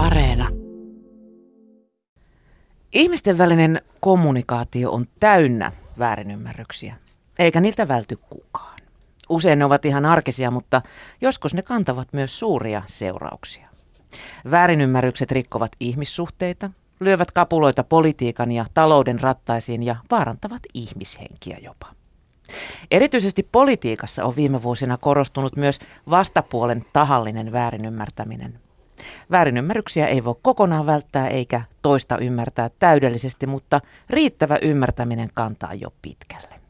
Areena. Ihmisten välinen kommunikaatio on täynnä väärinymmärryksiä, eikä niiltä välty kukaan. Usein ne ovat ihan arkisia, mutta joskus ne kantavat myös suuria seurauksia. Väärinymmärrykset rikkovat ihmissuhteita, lyövät kapuloita politiikan ja talouden rattaisiin ja vaarantavat ihmishenkiä jopa. Erityisesti politiikassa on viime vuosina korostunut myös vastapuolen tahallinen väärinymmärtäminen. Väärinymmärryksiä ei voi kokonaan välttää eikä toista ymmärtää täydellisesti, mutta riittävä ymmärtäminen kantaa jo pitkälle.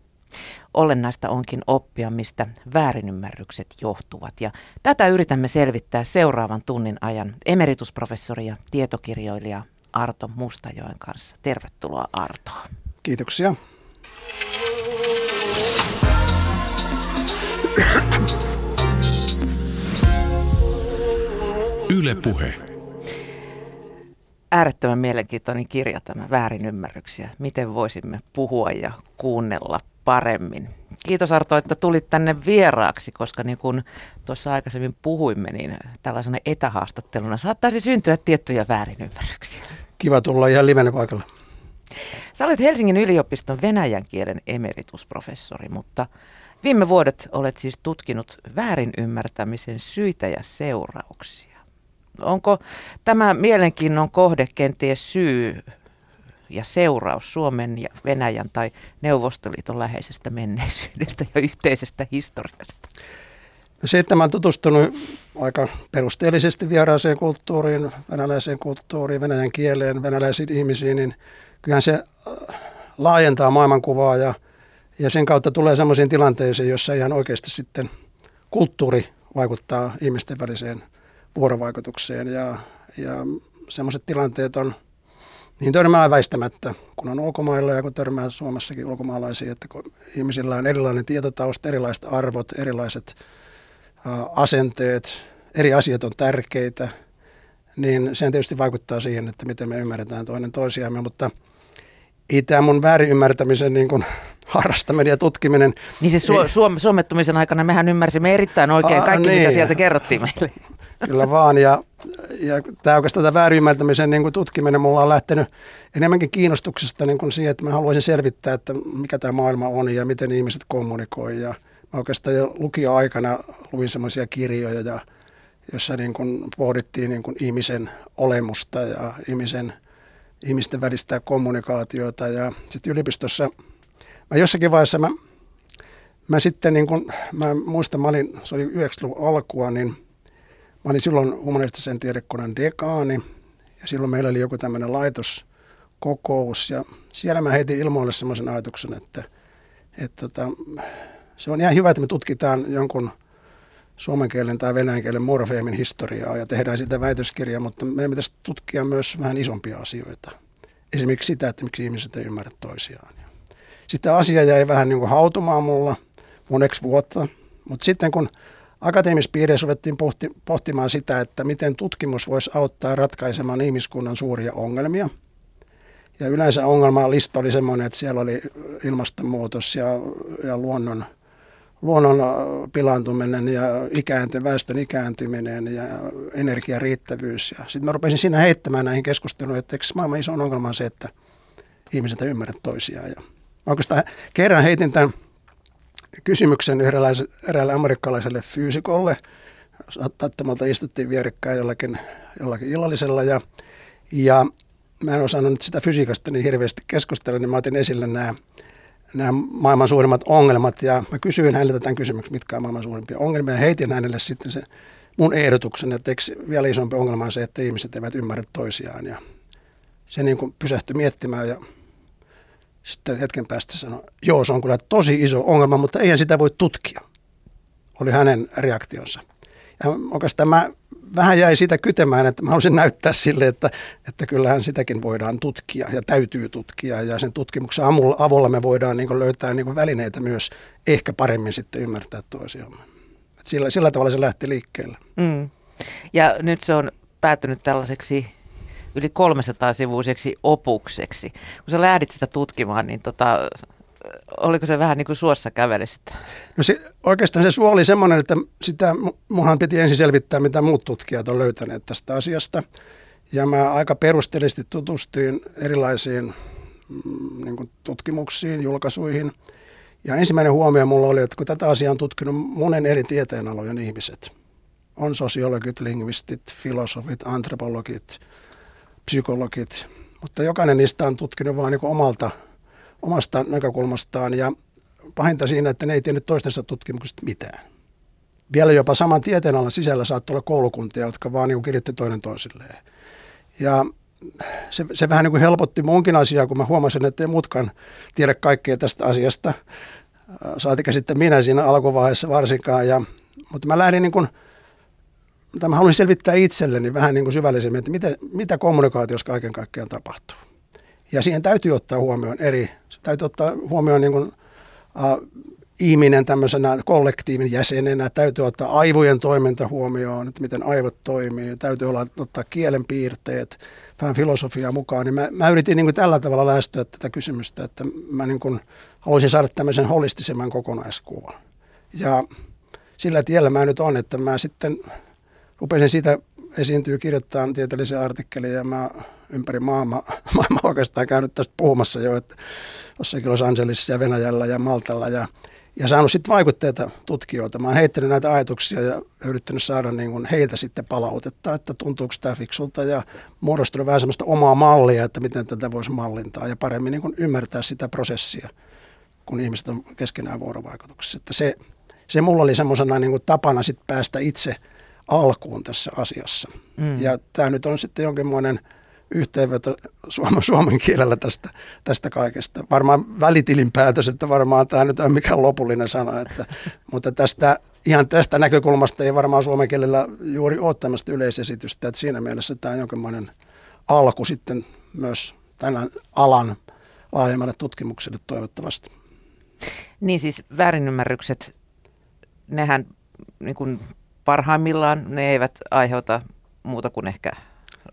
Olennaista onkin oppia, mistä väärinymmärrykset johtuvat. Ja tätä yritämme selvittää seuraavan tunnin ajan emeritusprofessori ja tietokirjoilija Arto Mustajoen kanssa. Tervetuloa Arto. Kiitoksia. Yle Puhe. Äärettömän mielenkiintoinen kirja tämä Väärinymmärryksiä. Miten voisimme puhua ja kuunnella paremmin. Kiitos Arto, että tulit tänne vieraaksi, koska niin kuin tuossa aikaisemmin puhuimme, niin tällaisena etähaastatteluna saattaisi syntyä tiettyjä väärinymmärryksiä. Kiva tulla ihan livenä paikalla. Sä olet Helsingin yliopiston venäjän kielen emeritusprofessori, mutta viime vuodet olet siis tutkinut väärinymmärtämisen syitä ja seurauksia. Onko tämä mielenkiinnon kohde kenties syy ja seuraus Suomen ja Venäjän tai Neuvostoliiton läheisestä menneisyydestä ja yhteisestä historiasta? No se, että mä olen tutustunut aika perusteellisesti vieraaseen kulttuuriin, venäläiseen kulttuuriin, venäjän kieleen, venäläisiin ihmisiin, niin kyllähän se äh, laajentaa maailmankuvaa ja, ja sen kautta tulee sellaisiin tilanteisiin, jossa ihan oikeasti sitten kulttuuri vaikuttaa ihmisten väliseen vuorovaikutukseen ja, ja semmoiset tilanteet on – niin törmää väistämättä, kun on ulkomailla ja kun törmää Suomessakin ulkomaalaisia, että kun ihmisillä on erilainen tietotausta, erilaiset arvot, erilaiset asenteet, eri asiat on tärkeitä, niin se tietysti vaikuttaa siihen, että miten me ymmärretään toinen toisiamme, mutta ei tämä mun väärinymmärtämisen niin kuin harrastaminen ja tutkiminen. Niin se su- suom- suomettumisen aikana mehän ymmärsimme erittäin oikein kaikki, Aa, niin. mitä sieltä kerrottiin meille. Kyllä vaan, ja, ja tämä oikeastaan tämä väärinymmärtämisen niin kuin tutkiminen mulla on lähtenyt enemmänkin kiinnostuksesta niin kuin siihen, että mä haluaisin selvittää, että mikä tämä maailma on ja miten ihmiset kommunikoi. Ja mä oikeastaan jo lukioaikana luin semmoisia kirjoja, ja, jossa niin kuin pohdittiin niin kuin ihmisen olemusta ja ihmisen, ihmisten välistä kommunikaatiota. Ja sitten yliopistossa, mä jossakin vaiheessa mä, mä sitten, niin kuin, mä muistan, mä olin, se oli 90-luvun alkua, niin – Mä olin silloin humanistisen tiedekunnan dekaani ja silloin meillä oli joku tämmöinen laitoskokous ja siellä mä heitin ilmoille semmoisen ajatuksen, että, että tota, se on ihan hyvä, että me tutkitaan jonkun suomen kielen tai venäjän kielen morfeemin historiaa ja tehdään sitä väitöskirjaa, mutta meidän pitäisi tutkia myös vähän isompia asioita. Esimerkiksi sitä, että miksi ihmiset ei ymmärrä toisiaan. Sitten asia jäi vähän niin kuin hautumaan mulla moneksi vuotta, mutta sitten kun Akateemispiireissä ruvettiin pohti, pohtimaan sitä, että miten tutkimus voisi auttaa ratkaisemaan ihmiskunnan suuria ongelmia. Ja yleensä ongelmalista oli semmoinen, että siellä oli ilmastonmuutos ja, ja luonnon, luonnon äh, pilaantuminen ja ikäänty, väestön ikääntyminen ja energiariittävyys. Ja sitten mä rupesin siinä heittämään näihin keskusteluihin, että eikö maailman iso ongelma on se, että ihmiset ei ymmärrä toisiaan. Ja oikeastaan kerran heitin tämän kysymyksen eräälle amerikkalaiselle fyysikolle. Sattumalta istuttiin vierekkäin jollakin, jollakin illallisella ja, ja mä en osannut nyt sitä fysiikasta niin hirveästi keskustella, niin mä otin esille nämä, nämä maailman suurimmat ongelmat ja mä kysyin häneltä tämän kysymyksen, mitkä on maailman suurimpia ongelmia ja heitin hänelle sitten se mun ehdotuksen, että eikö vielä isompi ongelma on se, että ihmiset eivät ymmärrä toisiaan ja se niin kuin pysähtyi miettimään ja sitten hetken päästä sanoi, joo se on kyllä tosi iso ongelma, mutta eihän sitä voi tutkia, oli hänen reaktionsa. Ja oikeastaan mä vähän jäi siitä kytemään, että mä haluaisin näyttää sille, että, että kyllähän sitäkin voidaan tutkia ja täytyy tutkia. Ja sen tutkimuksen avulla me voidaan niin löytää niin välineitä myös ehkä paremmin sitten ymmärtää toisiamme. Sillä, sillä tavalla se lähti liikkeelle. Mm. Ja nyt se on päätynyt tällaiseksi yli 300 sivuiseksi opukseksi. Kun sä lähdit sitä tutkimaan, niin tota, oliko se vähän niin kuin suossa kävelisit? No se, oikeastaan se suo oli semmoinen, että sitä munhan piti ensin selvittää, mitä muut tutkijat on löytäneet tästä asiasta. Ja mä aika perusteellisesti tutustuin erilaisiin mm, niin kuin tutkimuksiin, julkaisuihin. Ja ensimmäinen huomio mulla oli, että kun tätä asiaa on tutkinut monen eri tieteenalojen ihmiset, on sosiologit, lingvistit, filosofit, antropologit, psykologit, mutta jokainen niistä on tutkinut vain niin omalta, omasta näkökulmastaan ja pahinta siinä, että ne ei tiennyt toistensa tutkimuksesta mitään. Vielä jopa saman tieteenalan sisällä saattoi olla koulukuntia, jotka vaan niin kiritti toinen toisilleen. Ja se, se vähän niin kuin helpotti munkin asiaa, kun mä huomasin, että ei muutkaan tiedä kaikkea tästä asiasta. Saatika sitten minä siinä alkuvaiheessa varsinkaan. Ja, mutta mä lähdin niin kuin, mä halusin selvittää itselleni vähän niin kuin syvällisemmin, että mitä, mitä kommunikaatiossa kaiken kaikkiaan tapahtuu. Ja siihen täytyy ottaa huomioon eri, täytyy ottaa huomioon niin kuin, äh, ihminen tämmöisenä kollektiivin jäsenenä, täytyy ottaa aivojen toiminta huomioon, että miten aivot toimii, täytyy olla, ottaa kielen piirteet, vähän filosofiaa mukaan. Niin mä, mä yritin niin kuin tällä tavalla lähestyä tätä kysymystä, että mä niin kuin haluaisin saada tämmöisen holistisemman kokonaiskuvan. Ja sillä tiellä mä nyt on, että mä sitten rupesin siitä esiintyä kirjoittamaan tieteellisiä artikkeleja ja mä ympäri maailmaa, maailmaa oikeastaan käynyt tästä puhumassa jo, että jossakin Los Angelesissa ja Venäjällä ja Maltalla ja ja saanut sitten vaikutteita tutkijoilta. Mä oon heittänyt näitä ajatuksia ja yrittänyt saada niin kuin heiltä sitten palautetta, että tuntuuko tämä fiksulta ja muodostunut vähän semmoista omaa mallia, että miten tätä voisi mallintaa ja paremmin niin kuin ymmärtää sitä prosessia, kun ihmiset on keskenään vuorovaikutuksessa. Että se, se mulla oli semmoisena niin tapana sitten päästä itse alkuun tässä asiassa. Mm. Ja tämä nyt on sitten jonkinlainen – yhteenveto suomen, suomen kielellä tästä, tästä kaikesta. Varmaan välitilin päätös, että varmaan tämä nyt on mikään lopullinen sana, että, mutta tästä, ihan tästä näkökulmasta ei varmaan suomen kielellä juuri ole tämmöistä yleisesitystä, että siinä mielessä tämä on jonkinlainen alku sitten myös tämän alan laajemmalle tutkimukselle toivottavasti. Niin siis väärinymmärrykset, nehän niin kuin parhaimmillaan ne eivät aiheuta muuta kuin ehkä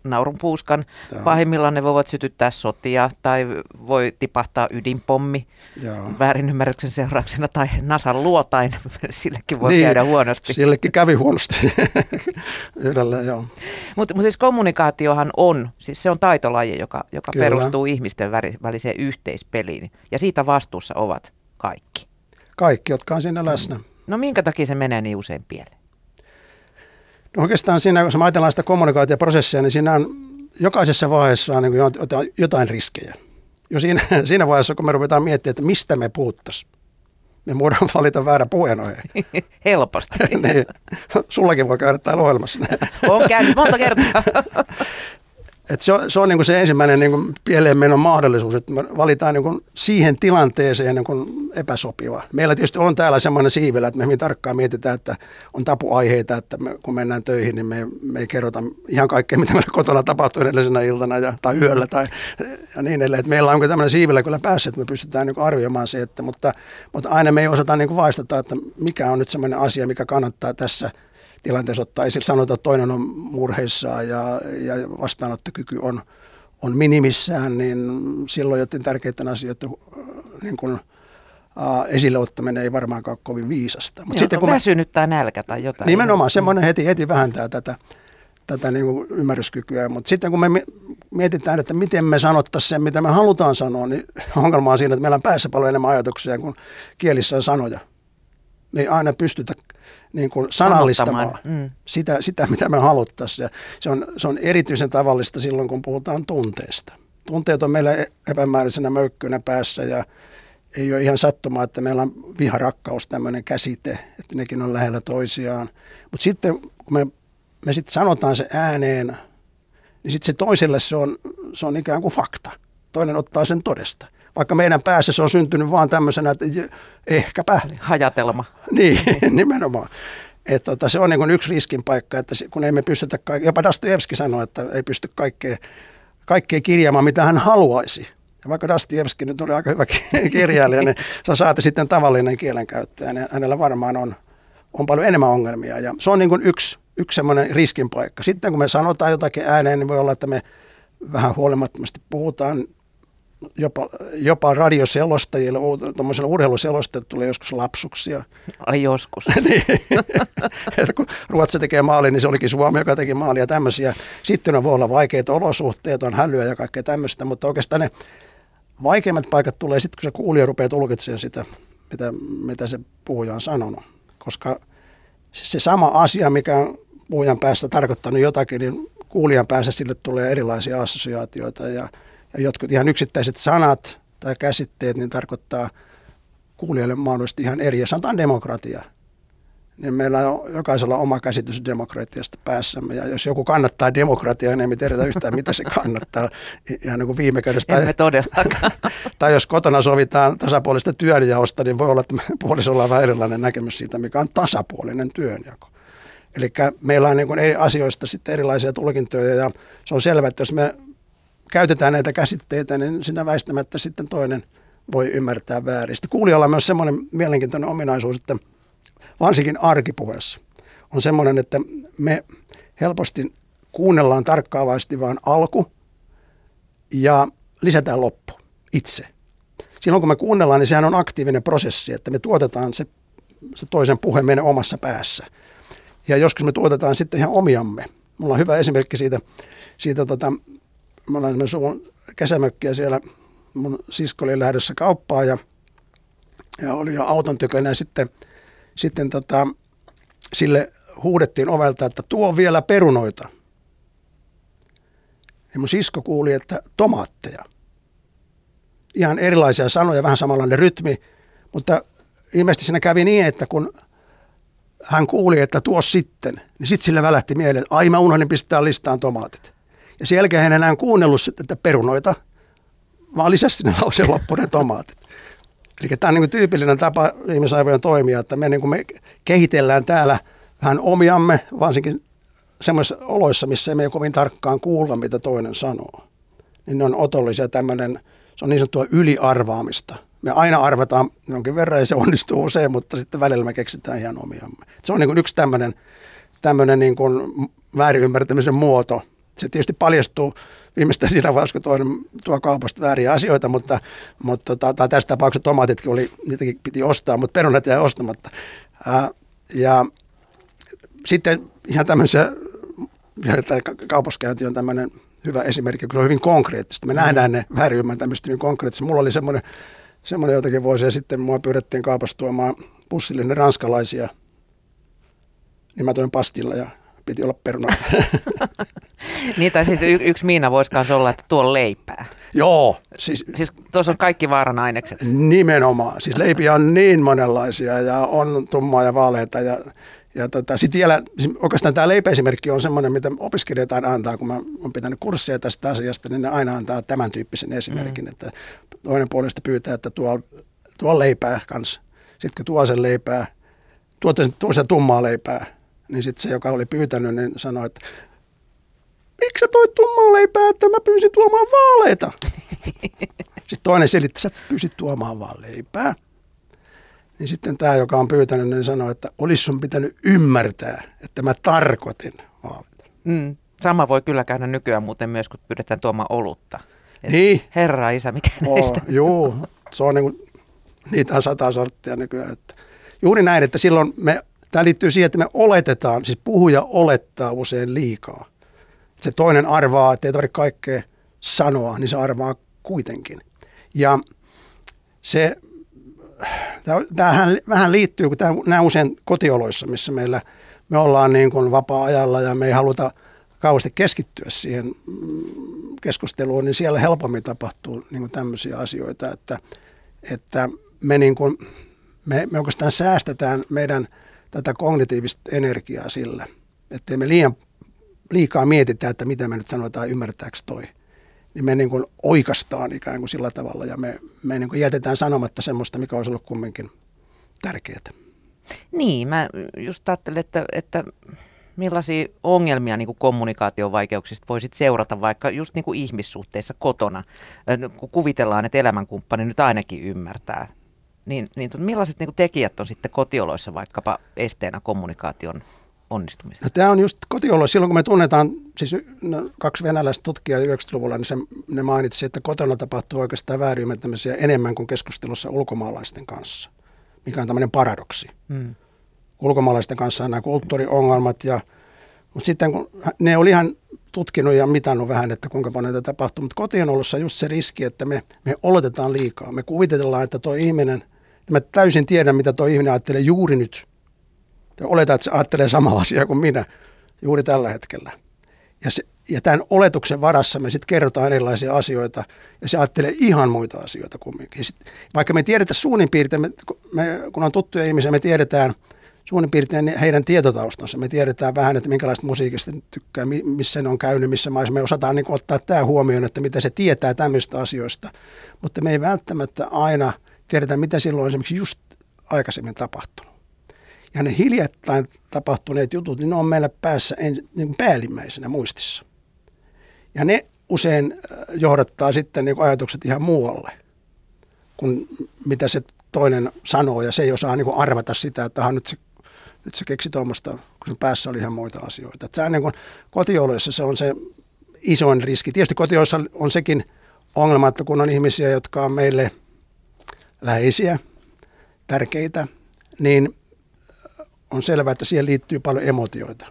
naurun puuskan. Joo. Pahimmillaan ne voivat sytyttää sotia tai voi tipahtaa ydinpommi Joo. väärinymmärryksen seurauksena tai Nasan luotain. Sillekin voi niin, käydä huonosti. Sillekin kävi huonosti. Yhdellä, joo. Mutta mut siis kommunikaatiohan on, siis se on taitolaji, joka, joka perustuu ihmisten väliseen yhteispeliin. Ja siitä vastuussa ovat kaikki. Kaikki, jotka on siinä läsnä. No minkä takia se menee niin usein pieleen? No oikeastaan siinä, kun ajatellaan sitä kommunikaatioprosessia, niin siinä on jokaisessa vaiheessa on niin jotain riskejä. Jo siinä, siinä vaiheessa, kun me ruvetaan miettimään, että mistä me puhuttaisiin, me voidaan valita väärä puheenaihe. Helposti. niin. Sullakin voi käydä täällä ohjelmassa. on käynyt monta kertaa. Et se on, se, on niin se ensimmäinen niin pieleen menon mahdollisuus, että me valitaan niin siihen tilanteeseen niin epäsopiva. Meillä tietysti on täällä semmoinen siivelä, että me hyvin tarkkaan mietitään, että on tapuaiheita, että me, kun mennään töihin, niin me, me ei kerrota ihan kaikkea, mitä meillä kotona tapahtuu edellisenä iltana ja, tai yöllä tai ja niin edelleen. Että meillä on tämmöinen siivelä kyllä päässä, että me pystytään niin arvioimaan se, että, mutta, mutta aina me ei osata niin vaistata, että mikä on nyt semmoinen asia, mikä kannattaa tässä – tilanteessa ottaa esille. Sanotaan, että toinen on murheissaan ja, ja vastaanottokyky on, on minimissään, niin silloin joten tärkeitä asioita niin kuin, uh, esille ottaminen ei varmaankaan ole kovin viisasta. Mut Joo, sitten, kun väsynyt tai nälkä tai jotain. Nimenomaan, semmoinen heti, heti vähentää tätä, tätä niin kuin ymmärryskykyä. Mutta sitten kun me mietitään, että miten me sanottaisiin sen, mitä me halutaan sanoa, niin ongelma on siinä, että meillä on päässä paljon enemmän ajatuksia kuin kielissä on sanoja. Me ei aina pystytä niin kuin sanallistamaan mm. sitä, sitä, mitä me haluttaisiin. se on, se on erityisen tavallista silloin, kun puhutaan tunteesta. Tunteet on meillä epämääräisenä möykkynä päässä ja ei ole ihan sattumaa, että meillä on viharakkaus tämmöinen käsite, että nekin on lähellä toisiaan. Mutta sitten kun me, me sitten sanotaan se ääneen, niin sitten se toiselle se on, se on ikään kuin fakta. Toinen ottaa sen todesta vaikka meidän päässä se on syntynyt vaan tämmöisenä, että ehkäpä. Hajatelma. Niin, nimenomaan. Että tota, se on niin yksi riskin paikka, että kun emme pystytä, jopa Dostoevski sanoi, että ei pysty kaikkea, kaikkea kirjaamaan, mitä hän haluaisi. Ja vaikka Dostoevski nyt on aika hyvä kirjailija, niin se saati sitten tavallinen kielenkäyttäjä, niin hänellä varmaan on, on paljon enemmän ongelmia. Ja se on niin yksi, yksi semmoinen riskin paikka. Sitten kun me sanotaan jotakin ääneen, niin voi olla, että me vähän huolimattomasti puhutaan jopa, jopa radioselostajille, tuommoiselle urheiluselostajille tulee joskus lapsuksia. Ai joskus. niin. että kun Ruotsi tekee maali, niin se olikin Suomi, joka teki maalia tämmöisiä. Sitten on voi olla vaikeita olosuhteita, on hälyä ja kaikkea tämmöistä, mutta oikeastaan ne vaikeimmat paikat tulee sitten, kun se kuulija rupeaa tulkitsemaan sitä, mitä, mitä se puhuja on sanonut. Koska se sama asia, mikä on puhujan päässä tarkoittanut jotakin, niin kuulijan päässä sille tulee erilaisia assosiaatioita ja, ja jotkut ihan yksittäiset sanat tai käsitteet niin tarkoittaa kuulijalle mahdollisesti ihan eri. Ja sanotaan demokratia niin meillä on jokaisella oma käsitys demokratiasta päässämme. Ja jos joku kannattaa demokratiaa, niin emme tiedä yhtään, mitä se kannattaa. Ihan niin kuin viime kädessä. Emme todellakaan. tai jos kotona sovitaan tasapuolista työnjaosta, niin voi olla, että puolisolla on vähän erilainen näkemys siitä, mikä on tasapuolinen työnjako. Eli meillä on niin kuin eri asioista sitten erilaisia tulkintoja ja se on selvää, että jos me käytetään näitä käsitteitä, niin siinä väistämättä sitten toinen voi ymmärtää väärin. Sitten kuulijalla on myös semmoinen mielenkiintoinen ominaisuus, että – varsinkin arkipuheessa, on semmoinen, että me helposti kuunnellaan tarkkaavasti vain alku ja lisätään loppu itse. Silloin kun me kuunnellaan, niin sehän on aktiivinen prosessi, että me tuotetaan se, se toisen puhe meidän omassa päässä. Ja joskus me tuotetaan sitten ihan omiamme. Mulla on hyvä esimerkki siitä, siitä tota, me ollaan suvun kesämökkiä siellä, mun sisko oli lähdössä kauppaan ja, ja oli jo auton tykönä sitten – sitten tota, sille huudettiin ovelta, että tuo vielä perunoita. Ja mun sisko kuuli, että tomaatteja. Ihan erilaisia sanoja, vähän samanlainen rytmi, mutta ilmeisesti siinä kävi niin, että kun hän kuuli, että tuo sitten, niin sitten sille välähti mieleen, että ai mä unohdin pistää listaan tomaatit. Ja sen jälkeen hän enää kuunnellut että perunoita, vaan lisäsi sinne lauseen loppuun ne tomaatit. Eli tämä on niin tyypillinen tapa ihmisaivojen toimia, että me, niin kuin me kehitellään täällä vähän omiamme, varsinkin semmoisissa oloissa, missä emme kovin tarkkaan kuulla, mitä toinen sanoo. Niin ne on otollisia tämmöinen, se on niin sanottua yliarvaamista. Me aina arvataan jonkin verran ja se onnistuu usein, mutta sitten välillä me keksitään ihan omiamme. Se on niin kuin yksi tämmöinen, tämmöinen niin kuin väärin ymmärtämisen muoto. Se tietysti paljastuu viimeistään siinä vaiheessa, kun toinen tuo kaupasta vääriä asioita, mutta, mutta tota, tässä tapauksessa tomaatitkin oli, niitäkin piti ostaa, mutta perunat jäi ostamatta. Ää, ja sitten ihan tämmöisiä, tämä kaupaskäynti on tämmöinen hyvä esimerkki, kun se on hyvin konkreettista. Me nähdään ne väärinymmärtämistä hyvin konkreettisesti. Mulla oli semmoinen, semmoinen jotakin vuosia sitten, mua pyydettiin kaupasta tuomaan pussille ne ranskalaisia, niin mä toin pastilla ja piti olla peruna. niin, tai siis y- yksi Miina voisi myös olla, että tuo leipää. Joo. Siis, siis tuossa on kaikki vaaran ainekset. Nimenomaan. Siis leipiä on niin monenlaisia ja on tummaa ja vaaleita ja ja tota, sitten vielä, siis oikeastaan tämä leipäesimerkki on semmoinen, mitä opiskelijat aina antaa, kun mä oon pitänyt kursseja tästä asiasta, niin ne aina antaa tämän tyyppisen esimerkin, mm. että toinen puolesta pyytää, että tuo, tuo leipää kanssa. Sitten kun tuo sen leipää, tuo, tuo sen tummaa leipää, niin sitten se, joka oli pyytänyt, niin sanoi, että miksi sä toit tummaa leipää, että mä pyysin tuomaan vaaleita? Sitten toinen selitti, että sä pyysit tuomaan vaan leipää. Niin sitten tämä, joka on pyytänyt, niin sanoi, että olisi sun pitänyt ymmärtää, että mä tarkoitin vaaleita. Mm. Sama voi kyllä käydä nykyään muuten myös, kun pyydetään tuomaan olutta. Et niin. Herra isä, mikä oh, näistä? Joo, se on niin kuin, niitä on sata sorttia nykyään. Että juuri näin, että silloin me Tämä liittyy siihen, että me oletetaan, siis puhuja olettaa usein liikaa. Se toinen arvaa, että ei tarvitse kaikkea sanoa, niin se arvaa kuitenkin. Ja se, tämähän vähän liittyy, kun tämä näin usein kotioloissa, missä meillä me ollaan niin kuin vapaa-ajalla ja me ei haluta kauheasti keskittyä siihen mm, keskusteluun, niin siellä helpommin tapahtuu niin kuin tämmöisiä asioita, että, että me, niin kuin, me, me oikeastaan säästetään meidän – tätä kognitiivista energiaa sillä, että me liian, liikaa mietitään, että mitä me nyt sanotaan, ymmärtääkö toi. Niin me niin kuin oikastaan ikään kuin sillä tavalla ja me, me niin kuin jätetään sanomatta semmoista, mikä olisi ollut kumminkin tärkeää. Niin, mä just ajattelin, että, että millaisia ongelmia niin kuin kommunikaation vaikeuksista voisit seurata vaikka just niin kuin ihmissuhteissa kotona, kun kuvitellaan, että elämänkumppani nyt ainakin ymmärtää niin, niin millaiset niin tekijät on sitten kotioloissa vaikkapa esteenä kommunikaation onnistumiseen? No, tämä on just kotiolo. Silloin kun me tunnetaan, siis no, kaksi venäläistä tutkijaa 90-luvulla, niin se, ne mainitsi, että kotona tapahtuu oikeastaan väärinymmärtämisiä enemmän kuin keskustelussa ulkomaalaisten kanssa, mikä on tämmöinen paradoksi. Hmm. Ulkomaalaisten kanssa on nämä kulttuuriongelmat, ja, mutta sitten kun ne oli ihan tutkinut ja mitannut vähän, että kuinka paljon tätä tapahtuu, mutta kotionolossa on just se riski, että me, me oletetaan liikaa. Me kuvitellaan, että tuo ihminen, mä täysin tiedän, mitä tuo ihminen ajattelee juuri nyt – Oletan, että se ajattelee samaa asiaa kuin minä juuri tällä hetkellä. Ja, se, ja tämän oletuksen varassa me sitten kerrotaan erilaisia asioita ja se ajattelee ihan muita asioita kumminkin. Sit, vaikka me tiedetään suunnin piirtein, me, me, kun on tuttuja ihmisiä, me tiedetään suunnin piirtein heidän tietotaustansa. Me tiedetään vähän, että minkälaista musiikista tykkää, missä ne on käynyt, missä maissa. Me osataan niin ottaa tämä huomioon, että mitä se tietää tämmöistä asioista. Mutta me ei välttämättä aina tiedetä, mitä silloin esimerkiksi just aikaisemmin tapahtunut. Ja ne hiljattain tapahtuneet jutut, niin ne on meillä päässä en, niin päällimmäisenä muistissa. Ja ne usein äh, johdattaa sitten niin ajatukset ihan muualle kuin mitä se toinen sanoo. Ja se ei osaa niin arvata sitä, että nyt se, nyt se keksi tuommoista, kun se päässä oli ihan muita asioita. Että se niin kotioloissa se on se isoin riski. Tietysti kotioloissa on sekin ongelma, että kun on ihmisiä, jotka on meille läheisiä, tärkeitä, niin on selvää, että siihen liittyy paljon emotioita.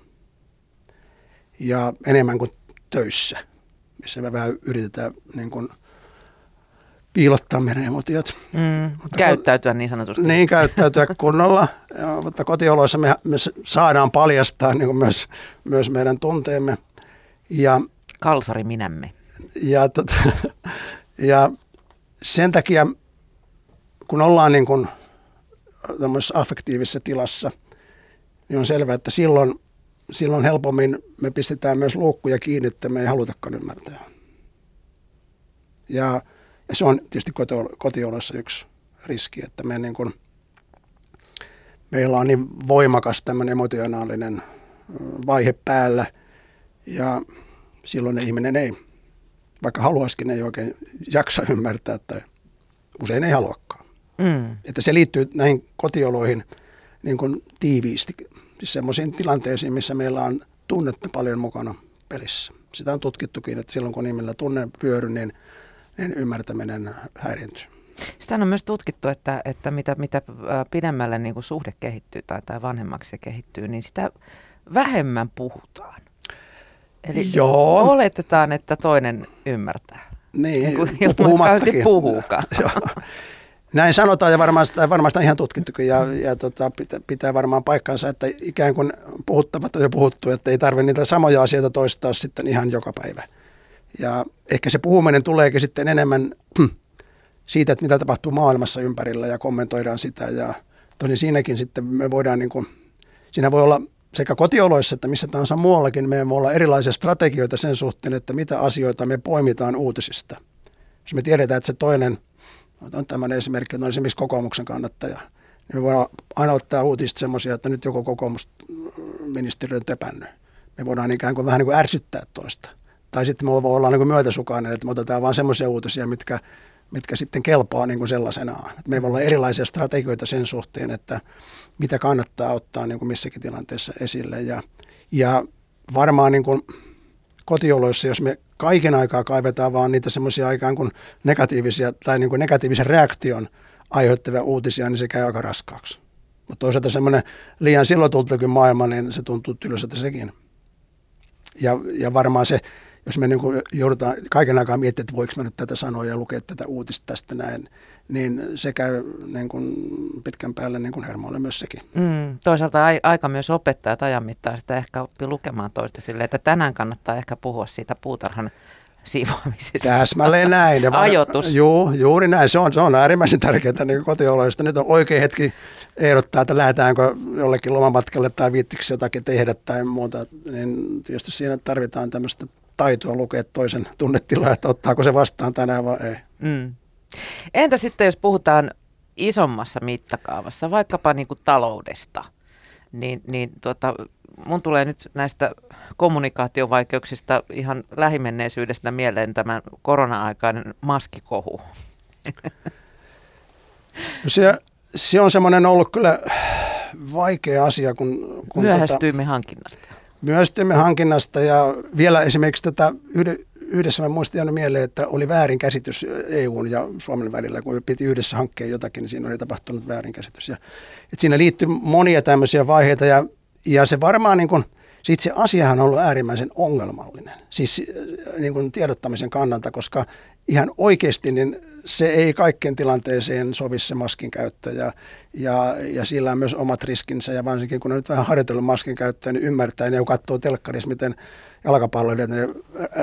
Ja enemmän kuin töissä, missä me vähän yritetään niin kuin piilottaa meidän emotiot. Mm, mutta käyttäytyä niin sanotusti. Niin, käyttäytyä kunnolla. Ja, mutta kotioloissa me, me saadaan paljastaa niin kuin myös, myös meidän tunteemme. Ja, Kalsari minämme. Ja, tota, ja sen takia, kun ollaan niin kuin affektiivisessa tilassa – niin on selvää, että silloin, silloin helpommin me pistetään myös luukkuja kiinni, että me ei halutakaan ymmärtää. Ja, ja se on tietysti kotiolossa yksi riski, että me niin kuin, meillä on niin voimakas tämmöinen emotionaalinen vaihe päällä ja silloin ihminen ei, vaikka haluaisikin, ei oikein jaksa ymmärtää että usein ei haluakaan. Mm. Että se liittyy näihin kotioloihin niin kuin tiiviisti siis semmoisiin tilanteisiin, missä meillä on tunnetta paljon mukana pelissä. Sitä on tutkittukin, että silloin kun nimellä tunne vyöry, niin, niin ymmärtäminen häiriintyy. Sitä on myös tutkittu, että, että mitä, mitä pidemmälle niin kuin suhde kehittyy tai, tai vanhemmaksi se kehittyy, niin sitä vähemmän puhutaan. Eli Joo. oletetaan, että toinen ymmärtää. Niin, niin kuin puhumattakin. puhuukaan. Näin sanotaan ja varmaan, varmaan ihan tutkittukin ja, ja tota, pitää, varmaan paikkansa, että ikään kuin puhuttavat on jo puhuttu, että ei tarvitse niitä samoja asioita toistaa sitten ihan joka päivä. Ja ehkä se puhuminen tuleekin sitten enemmän siitä, että mitä tapahtuu maailmassa ympärillä ja kommentoidaan sitä ja tosin siinäkin sitten me voidaan niin kuin, siinä voi olla sekä kotioloissa että missä tahansa muuallakin me voi olla erilaisia strategioita sen suhteen, että mitä asioita me poimitaan uutisista. Jos me tiedetään, että se toinen – on tämmöinen esimerkki, että on esimerkiksi kokoomuksen kannattaja. Niin me voidaan aina ottaa uutista semmoisia, että nyt joku kokoomusministeri on töpännyt. Me voidaan ikään kuin vähän niin kuin ärsyttää toista. Tai sitten me voidaan olla niin kuin myötäsukainen, että me otetaan vain semmoisia uutisia, mitkä, mitkä sitten kelpaa niin kuin sellaisenaan. Että me voi olla erilaisia strategioita sen suhteen, että mitä kannattaa ottaa niin kuin missäkin tilanteessa esille. Ja, ja varmaan niin kuin kotioloissa, jos me kaiken aikaa kaivetaan vaan niitä semmoisia aikaan kuin negatiivisia tai niin kuin negatiivisen reaktion aiheuttavia uutisia, niin se käy aika raskaaksi. Mutta toisaalta semmoinen liian silloin maailma, niin se tuntuu tylsältä sekin. Ja, ja varmaan se, jos me niin kuin joudutaan kaiken aikaa miettimään, että voiko mä nyt tätä sanoa ja lukea tätä uutista tästä näin, niin se käy niin kuin pitkän päälle niin kuin hermoille myös sekin. Mm, toisaalta aika myös opettaa, ajan mittaan sitä ehkä oppii lukemaan toista silleen, että tänään kannattaa ehkä puhua siitä puutarhan siivoamisesta. Täsmälleen näin. Ja Ajoitus. Juu, juuri näin. Se on, se on äärimmäisen tärkeää niin kotioloista. Nyt on oikein hetki ehdottaa, että lähdetäänkö jollekin lomamatkalle tai viittiksi jotakin tehdä tai muuta. Niin tietysti siinä tarvitaan tämmöistä taitoa lukea toisen tunnetilaa, että ottaako se vastaan tänään vai ei. Mm. Entä sitten, jos puhutaan isommassa mittakaavassa, vaikkapa niin kuin taloudesta, niin, niin tuota, mun tulee nyt näistä kommunikaatiovaikeuksista ihan lähimenneisyydestä mieleen tämän korona-aikainen maskikohu. No se, se on semmoinen ollut kyllä vaikea asia. Kun, kun Myöhästyimme tota, hankinnasta. Myöhästyimme hankinnasta ja vielä esimerkiksi tätä yhdessä mä muistin aina mieleen, että oli väärinkäsitys EUn ja Suomen välillä, kun piti yhdessä hankkeen jotakin, niin siinä oli tapahtunut väärinkäsitys. Ja, että siinä liittyy monia tämmöisiä vaiheita ja, ja se varmaan niin kuin, se asiahan on ollut äärimmäisen ongelmallinen, siis niin kuin tiedottamisen kannalta, koska ihan oikeasti niin se ei kaikkien tilanteeseen sovi se maskin käyttö ja, ja, ja sillä on myös omat riskinsä ja varsinkin kun on nyt vähän harjoitellut maskin käyttöä, niin ymmärtää ja kun katsoo telkkarissa, miten jalkapalloilijat, ne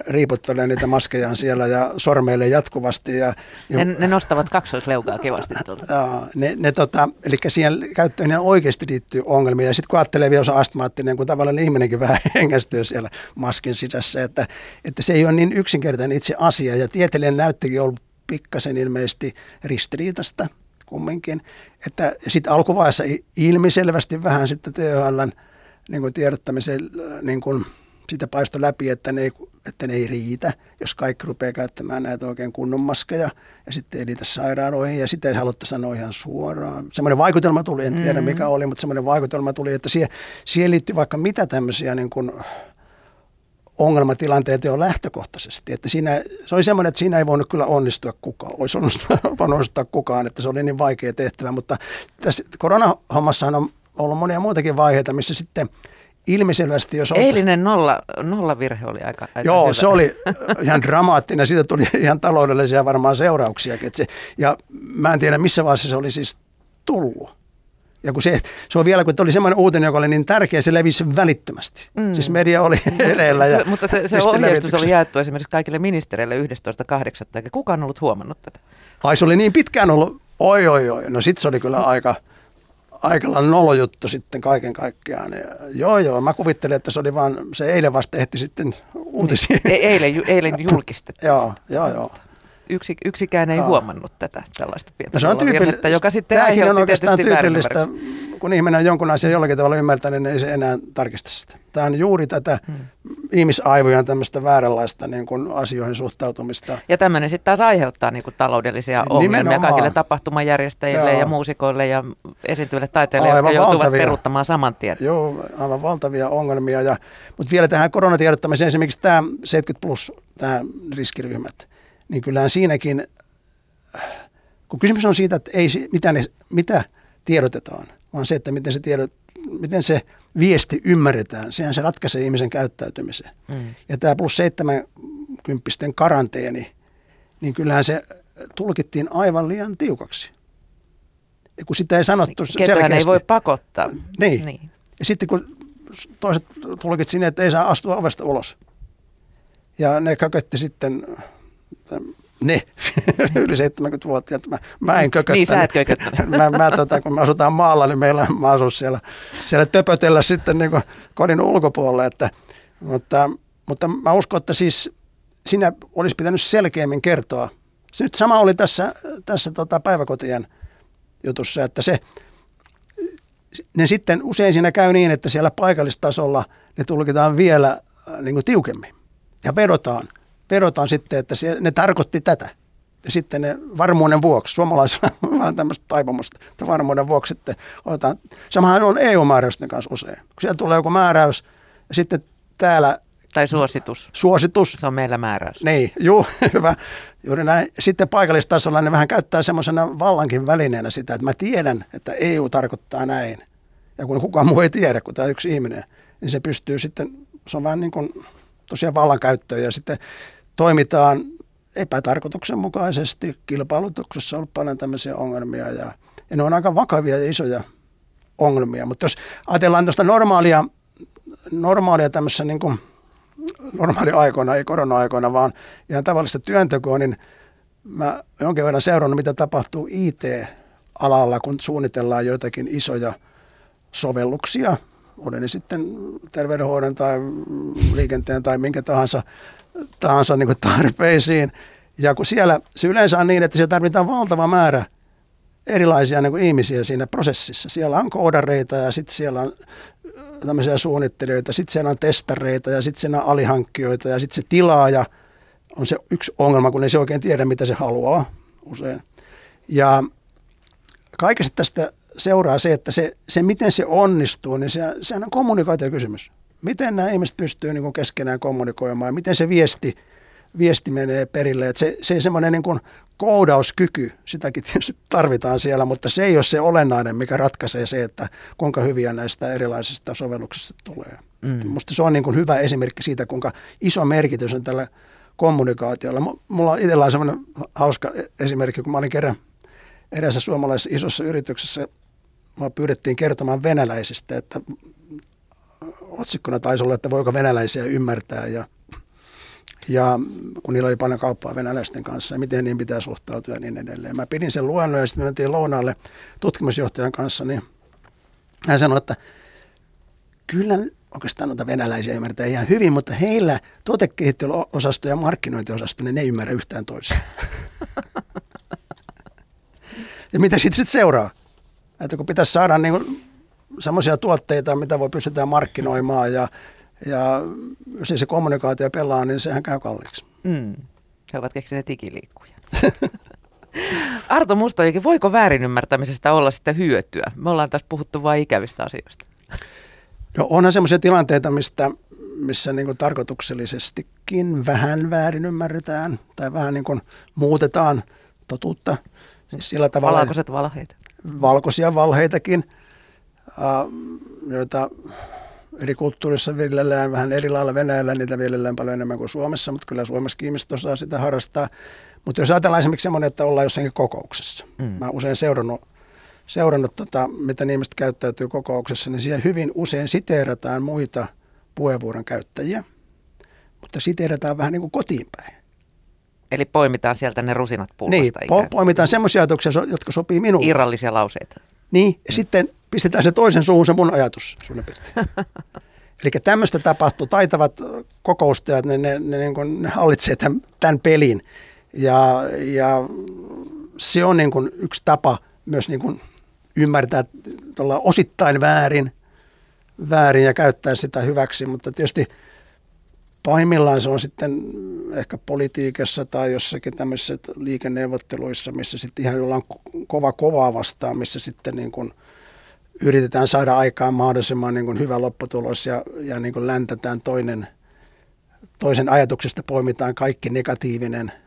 riiputtelee niitä maskejaan siellä ja sormeilee jatkuvasti. Ja, ne, ne nostavat kaksoisleukaa kivasti tuolta. Ja, ne, ne tota, eli siihen käyttöön ihan oikeasti liittyy ongelmia. Ja sitten kun ajattelee vielä, on astmaattinen, kun tavallaan ihminenkin vähän hengästyy siellä maskin sisässä, että, että se ei ole niin yksinkertainen itse asia. Ja tieteellinen näyttökin on ollut pikkasen ilmeisesti ristiriitasta kumminkin. Että sitten alkuvaiheessa ilmiselvästi vähän sitten THLn niin kuin tiedottamisen niin kuin siitä paistoi läpi, että ne, ei, että ne ei riitä, jos kaikki rupeaa käyttämään näitä oikein kunnon maskeja ja sitten ei niitä sairaaloihin ja sitten ei haluttu sanoa ihan suoraan. Semmoinen vaikutelma tuli, en tiedä mm. mikä oli, mutta semmoinen vaikutelma tuli, että siihen, siihen liittyy vaikka mitä tämmöisiä niin kuin ongelmatilanteita jo lähtökohtaisesti. Että siinä, se oli semmoinen, että siinä ei voinut kyllä onnistua kukaan, olisi onnistua kukaan, että se oli niin vaikea tehtävä, mutta tässä koronahommassahan on ollut monia muitakin vaiheita, missä sitten – ilmiselvästi, jos... Eilinen nolla, nolla virhe oli aika, aika Joo, hyvä. se oli ihan dramaattinen. Siitä tuli ihan taloudellisia varmaan seurauksia. Se, ja mä en tiedä, missä vaiheessa se oli siis tullut. Ja kun se, se on vielä, kun oli semmoinen uutinen, joka oli niin tärkeä, se levisi välittömästi. Mm. Siis media oli ereellä. Ja se, mutta se, se ohjeistus oli jaettu esimerkiksi kaikille ministereille 11.8. eikä kukaan ollut huomannut tätä. Ai se oli niin pitkään ollut, oi oi oi, no sit se oli kyllä aika aika lailla juttu sitten kaiken kaikkiaan. Ja, joo, joo, mä kuvittelin, että se oli vaan, se eilen vasta ehti sitten uutisia. Niin, e- eilen, eilen julkistettiin. joo, joo, joo. Yksi, yksikään ei joo. huomannut tätä tällaista pientä no se on tyypillistä, joka sitten Tämäkin on oikeastaan tyypillistä, kun ihminen on jonkun asian jollakin tavalla ymmärtänyt, niin ei se enää tarkista sitä. Tämä on juuri tätä hmm. ihmisaivojen tämmöistä vääränlaista niin kuin asioihin suhtautumista. Ja tämmöinen sitten taas aiheuttaa niin kuin taloudellisia ongelmia Nimenomaan. kaikille tapahtumajärjestäjille Joo. ja muusikoille ja esiintyville taiteilijoille, jotka joutuvat valtavia. peruuttamaan saman tien. Joo, aivan valtavia ongelmia. Ja, mutta vielä tähän koronatiedottamiseen esimerkiksi tämä 70 plus, tämä riskiryhmät, niin kyllähän siinäkin, kun kysymys on siitä, että ei, mitä, ne, mitä tiedotetaan, vaan se, että miten se, tiedot, miten se viesti ymmärretään, sehän se ratkaisee ihmisen käyttäytymisen. Mm. Ja tämä plus 70 karanteeni, niin kyllähän se tulkittiin aivan liian tiukaksi. Ja kun sitä ei sanottu niin, selkeästi. ei voi pakottaa. Niin. niin. Ja sitten kun toiset tulkit sinne, että ei saa astua ovesta ulos. Ja ne kökötti sitten ne yli 70-vuotiaat. Mä, mä en kököttänyt. Niin, sä et kököttänyt. mä, mä, tota, kun me asutaan maalla, niin meillä mä asun siellä, siellä töpötellä sitten niin kodin ulkopuolelle. Että, mutta, mutta mä uskon, että siis siinä olisi pitänyt selkeämmin kertoa. Nyt sama oli tässä, tässä tota päiväkotien jutussa, että se, ne sitten usein siinä käy niin, että siellä paikallistasolla ne tulkitaan vielä äh, niin kuin tiukemmin ja vedotaan – vedotaan sitten, että se, ne tarkoitti tätä. Ja sitten ne varmuuden vuoksi, suomalaisilla on vähän tämmöistä taipumusta, että varmuuden vuoksi sitten otetaan, samahan on EU-määräysten kanssa usein. Kun siellä tulee joku määräys ja sitten täällä tai suositus. Suositus. Se on meillä määräys. Niin, juu, hyvä. Juuri näin. Sitten paikallistasolla ne vähän käyttää semmoisena vallankin välineenä sitä, että mä tiedän, että EU tarkoittaa näin. Ja kun kukaan muu ei tiedä, kun tämä yksi ihminen, niin se pystyy sitten, se on vähän niin kuin tosiaan vallankäyttöön ja sitten toimitaan epätarkoituksenmukaisesti. Kilpailutuksessa on ollut paljon tämmöisiä ongelmia ja, ja ne on aika vakavia ja isoja ongelmia. Mutta jos ajatellaan tuosta normaalia, normaalia tämmöisessä niin kuin normaaliaikoina, ei korona-aikoina, vaan ihan tavallista työntekoa, niin mä jonkin verran seurannut, mitä tapahtuu IT-alalla, kun suunnitellaan joitakin isoja sovelluksia, oli ne sitten terveydenhoidon tai liikenteen tai minkä tahansa tahansa niin tarpeisiin. Ja kun siellä se yleensä on niin, että siellä tarvitaan valtava määrä erilaisia niin ihmisiä siinä prosessissa. Siellä on koodareita ja sitten siellä on äh, tämmöisiä suunnittelijoita, sitten siellä on testareita ja sitten siellä on alihankkijoita ja sitten se tilaaja on se yksi ongelma, kun ei se oikein tiedä, mitä se haluaa usein. Ja kaikesta tästä seuraa se, että se, se miten se onnistuu, niin se, sehän on kommunikaatiokysymys. Miten nämä ihmiset pystyy niin kuin keskenään kommunikoimaan ja miten se viesti, viesti menee perille. Että se, se semmoinen niin kuin koodauskyky, sitäkin tietysti tarvitaan siellä, mutta se ei ole se olennainen, mikä ratkaisee se, että kuinka hyviä näistä erilaisista sovelluksista tulee. Mm. Musta se on niin kuin hyvä esimerkki siitä, kuinka iso merkitys on tällä kommunikaatiolla. Mulla on itsellä semmoinen hauska esimerkki, kun mä olin kerran edessä suomalaisessa isossa yrityksessä, mä pyydettiin kertomaan venäläisistä, että otsikkona taisi olla, että voiko venäläisiä ymmärtää ja, ja kun niillä oli paljon kauppaa venäläisten kanssa ja miten niin pitää suhtautua ja niin edelleen. Mä pidin sen luennon ja sitten me mentiin lounaalle tutkimusjohtajan kanssa, niin hän sanoi, että kyllä oikeastaan noita venäläisiä ymmärtää ihan hyvin, mutta heillä tuotekehittelyosasto ja markkinointiosasto, niin ne ei ymmärrä yhtään toisia. ja mitä sitten sit seuraa? Että kun pitäisi saada niin semmoisia tuotteita, mitä voi pystytään markkinoimaan ja, ja jos ei se kommunikaatio pelaa, niin sehän käy kalliiksi. Mm. He ovat keksineet ikiliikkuja. Arto Mustojoki, voiko väärinymmärtämisestä olla sitä hyötyä? Me ollaan tässä puhuttu vain ikävistä asioista. No onhan semmoisia tilanteita, mistä, missä niin kuin tarkoituksellisestikin vähän väärin ymmärretään tai vähän niin kuin muutetaan totuutta. Siis sillä tavalla, Valkoiset valheet. Valkoisia valheitakin, joita eri kulttuurissa viljellään vähän eri lailla Venäjällä, niitä viljellään paljon enemmän kuin Suomessa, mutta kyllä Suomessa ihmiset osaa sitä harrastaa. Mutta jos ajatellaan esimerkiksi semmoinen, että ollaan jossakin kokouksessa. Mm. Mä usein seurannut seurannut, tota, miten ihmiset käyttäytyy kokouksessa, niin siellä hyvin usein siteerataan muita puheenvuoron käyttäjiä, mutta siteerataan vähän niin kuin kotiin päin. Eli poimitaan sieltä ne rusinat pullasta. Niin, po- poimitaan semmoisia ajatuksia, jotka sopii minulle. Irrallisia lauseita. Niin, ja mm. sitten pistetään se toisen suuhun se mun ajatus Eli tämmöistä tapahtuu. Taitavat kokoustajat, ne, ne, ne, niin kuin, ne hallitsee tämän, tämän pelin. Ja, ja se on niin kuin yksi tapa myös niin kuin ymmärtää tuolla osittain väärin, väärin ja käyttää sitä hyväksi, mutta tietysti pahimmillaan se on sitten ehkä politiikassa tai jossakin tämmöisissä liikenneuvotteluissa, missä sitten ihan ollaan kova kovaa vastaan, missä sitten niin kuin yritetään saada aikaan mahdollisimman niin kuin hyvä lopputulos ja, ja niin kuin läntätään toinen, toisen ajatuksesta poimitaan kaikki negatiivinen –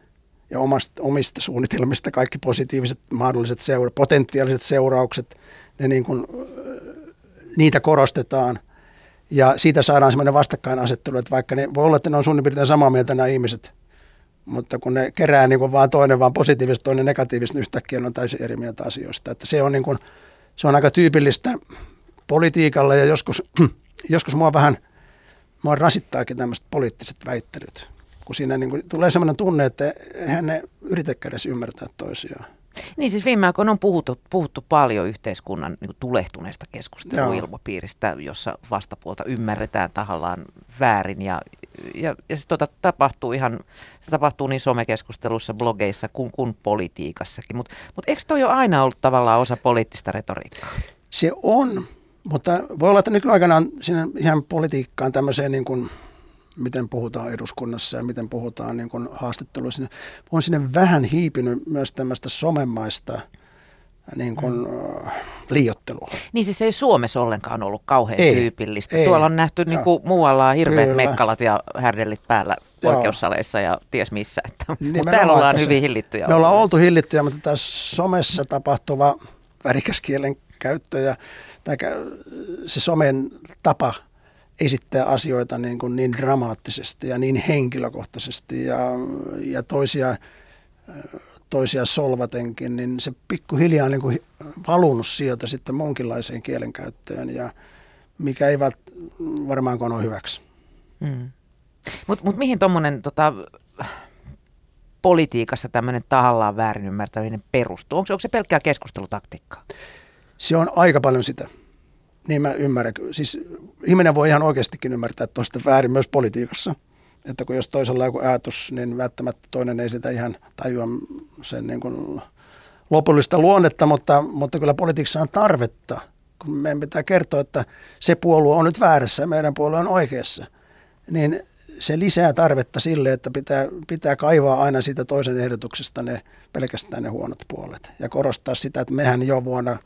ja omasta, omista suunnitelmista kaikki positiiviset mahdolliset seura- potentiaaliset seuraukset, ne niin kuin, niitä korostetaan. Ja siitä saadaan semmoinen vastakkainasettelu, että vaikka ne voi olla, että ne on suunnin piirtein samaa mieltä nämä ihmiset, mutta kun ne kerää niin kuin vaan toinen vaan positiivista, toinen negatiivista, niin yhtäkkiä on täysin eri mieltä asioista. Että se, on niin kuin, se on aika tyypillistä politiikalla ja joskus, joskus mua vähän mua rasittaakin tämmöiset poliittiset väittelyt kun siinä niin kuin tulee sellainen tunne, että eihän ne yritäkään edes ymmärtää toisiaan. Niin siis viime aikoina on puhuttu, puhuttu paljon yhteiskunnan niin tulehtuneesta keskusteluilmapiiristä, jossa vastapuolta ymmärretään tahallaan väärin ja, ja, ja se tuota, tapahtuu ihan, se tapahtuu niin somekeskustelussa, blogeissa kuin, kuin politiikassakin. Mutta mut eikö toi ole aina ollut tavallaan osa poliittista retoriikkaa? Se on, mutta voi olla, että nykyaikana on siinä ihan politiikkaan tämmöiseen niin kuin – miten puhutaan eduskunnassa ja miten puhutaan niin kuin haastatteluissa. On sinne vähän hiipinyt myös tämmöistä somemaista niin kuin, mm. liiottelua. Niin siis ei Suomessa ollenkaan ollut kauhean ei, tyypillistä. Ei, Tuolla on nähty niin kuin muualla hirveät Kyllä. mekkalat ja härdellit päällä oikeussaleissa ja ties missä. Että, niin mutta täällä ollaan hyvin hillittyjä. Me ollaan oltu hillittyjä, mutta tässä somessa tapahtuva värikäs kielen käyttö ja se somen tapa – esittää asioita niin, kuin niin dramaattisesti ja niin henkilökohtaisesti ja, ja toisia, toisia solvatenkin, niin se pikkuhiljaa niin kuin valunut sieltä sitten monkinlaiseen kielenkäyttöön ja mikä ei varmaankaan ole hyväksi. Mm. Mutta mut mihin tuommoinen tota, politiikassa tämmöinen tahallaan väärin ymmärtäminen perustuu? Onko, onko se pelkkää keskustelutaktiikkaa? Se on aika paljon sitä. Niin mä ymmärrän. Siis ihminen voi ihan oikeastikin ymmärtää tuosta väärin myös politiikassa. Että kun jos toisella on joku ajatus, niin välttämättä toinen ei sitä ihan tajua sen niin kuin lopullista luonnetta, mutta, mutta kyllä politiikassa on tarvetta. Kun meidän pitää kertoa, että se puolue on nyt väärässä ja meidän puolue on oikeassa, niin se lisää tarvetta sille, että pitää, pitää kaivaa aina siitä toisen ehdotuksesta ne pelkästään ne huonot puolet ja korostaa sitä, että mehän jo vuonna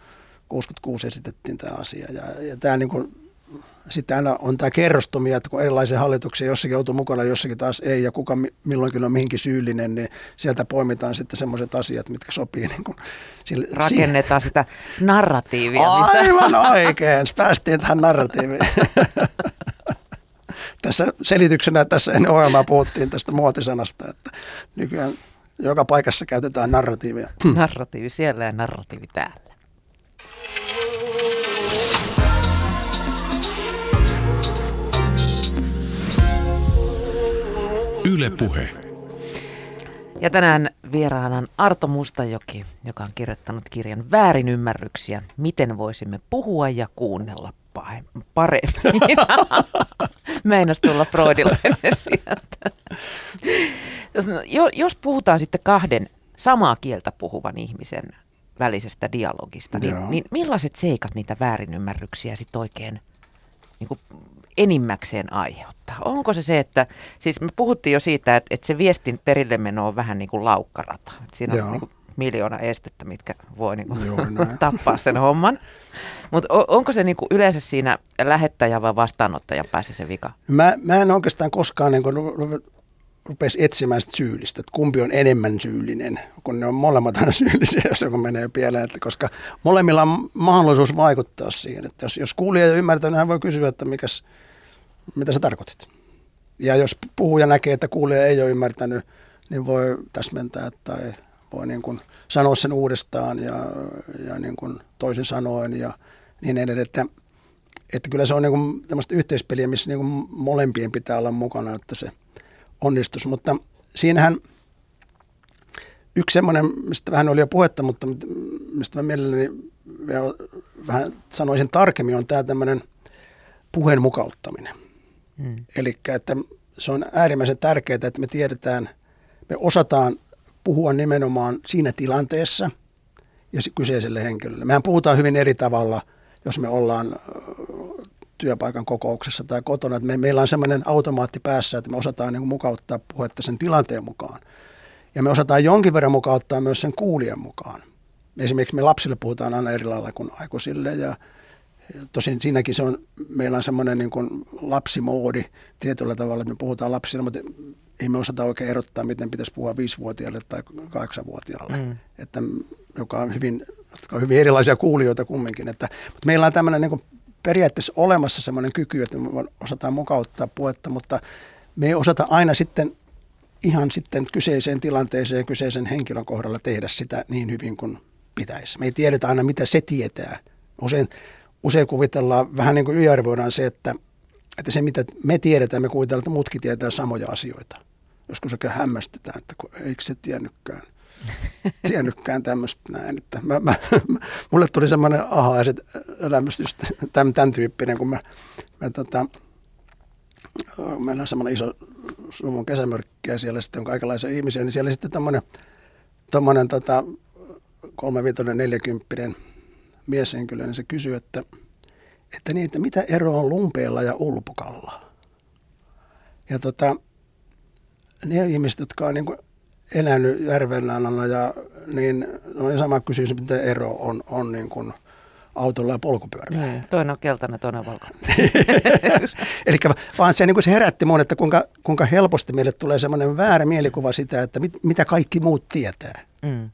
66 esitettiin tämä asia. Ja, ja tämä niin kuin, sitten aina on tämä kerrostumia, että kun erilaisia hallituksia jossakin joutuu mukana, jossakin taas ei, ja kuka milloinkin on mihinkin syyllinen, niin sieltä poimitaan sitten semmoiset asiat, mitkä sopii. Niin kuin sille, Rakennetaan siihen. sitä narratiivia. Aivan oikein, päästiin tähän narratiiviin. tässä selityksenä tässä ennen ohjelmaa puhuttiin tästä muotisanasta, että nykyään joka paikassa käytetään narratiivia. Narratiivi siellä ja narratiivi täällä. Yle Puhe. Ja tänään vieraana Arto Mustajoki, joka on kirjoittanut kirjan Väärinymmärryksiä, miten voisimme puhua ja kuunnella paremmin. Meinas tulla Freudilainen sieltä. Jos puhutaan sitten kahden samaa kieltä puhuvan ihmisen välisestä dialogista, niin, niin millaiset seikat niitä väärinymmärryksiä sitten oikein niin kuin enimmäkseen aiheuttaa? Onko se se, että, siis me puhuttiin jo siitä, että, että se viestin perille meno on vähän niin kuin laukkarata. Että siinä Joo. on niin kuin miljoona estettä, mitkä voi niin kuin Joo, tappaa sen homman. Mutta onko se niin kuin yleensä siinä lähettäjä vai vastaanottajan päässä se vika? Mä, mä en oikeastaan koskaan niin kuin rupesi etsimään sitä syyllistä, että kumpi on enemmän syyllinen, kun ne on molemmat aina syyllisiä, jos joku menee pieleen, että koska molemmilla on mahdollisuus vaikuttaa siihen. Että jos, jos kuulija ymmärtää, niin hän voi kysyä, että mikäs, mitä sä tarkoitit. Ja jos puhuja näkee, että kuulija ei ole ymmärtänyt, niin voi täsmentää tai voi niin kuin sanoa sen uudestaan ja, ja niin kuin toisin sanoen ja niin edelleen. Että, että kyllä se on niin kuin tämmöistä yhteispeliä, missä niin kuin molempien pitää olla mukana, että se onnistuisi. Mutta siinähän yksi semmoinen, mistä vähän oli jo puhetta, mutta mistä mä mielelläni vähän sanoisin tarkemmin, on tämä tämmöinen puheen mukauttaminen. Hmm. Eli että se on äärimmäisen tärkeää, että me tiedetään, me osataan puhua nimenomaan siinä tilanteessa ja kyseiselle henkilölle. Mehän puhutaan hyvin eri tavalla, jos me ollaan työpaikan kokouksessa tai kotona. Että me, meillä on semmoinen automaatti päässä, että me osataan niin mukauttaa puhetta sen tilanteen mukaan. Ja me osataan jonkin verran mukauttaa myös sen kuulijan mukaan. Esimerkiksi me lapsille puhutaan aina eri lailla kuin aikuisille ja Tosin siinäkin se on, meillä on semmoinen niin kuin lapsimoodi tietyllä tavalla, että me puhutaan lapsille, mutta ei me osata oikein erottaa, miten pitäisi puhua viisivuotiaalle tai kahdeksanvuotiaalle, mm. että, joka on hyvin, jotka on hyvin erilaisia kuulijoita kumminkin. Että, mutta meillä on tämmöinen niin kuin periaatteessa olemassa semmoinen kyky, että me osataan mukauttaa puhetta, mutta me ei osata aina sitten ihan sitten kyseiseen tilanteeseen kyseisen henkilön kohdalla tehdä sitä niin hyvin kuin pitäisi. Me ei tiedetä aina, mitä se tietää. Usein, usein kuvitellaan, vähän niin kuin yliarvoidaan se, että, että se mitä me tiedetään, me kuvitellaan, että muutkin tietää samoja asioita. Joskus oikein hämmästytään, että kun, eikö se tiennytkään tiennytkään tämmöistä näin. Että mä, mä, mulle tuli semmoinen aha ja just tämän, tämän tyyppinen, kun mä, mä tota, meillä on semmoinen iso summun kesämörkki ja siellä sitten on kaikenlaisia ihmisiä, niin siellä sitten tämmöinen, tämmöinen tota, kolmeviitoinen neljäkymppinen mieshenkilö, niin se kysyy, että, että, niin, että mitä ero on lumpeella ja ulpukalla? Ja tota, ne ihmiset, jotka on niin kuin elänyt järvenlannalla ja niin no sama kysymys, mitä ero on, on niin kuin autolla ja polkupyörällä. Niin, toinen on keltainen, toinen on valkoinen. Eli vaan se, niin kuin se herätti mun, että kuinka, kuinka helposti meille tulee semmoinen väärä mielikuva sitä, että mit, mitä kaikki muut tietää. Mm.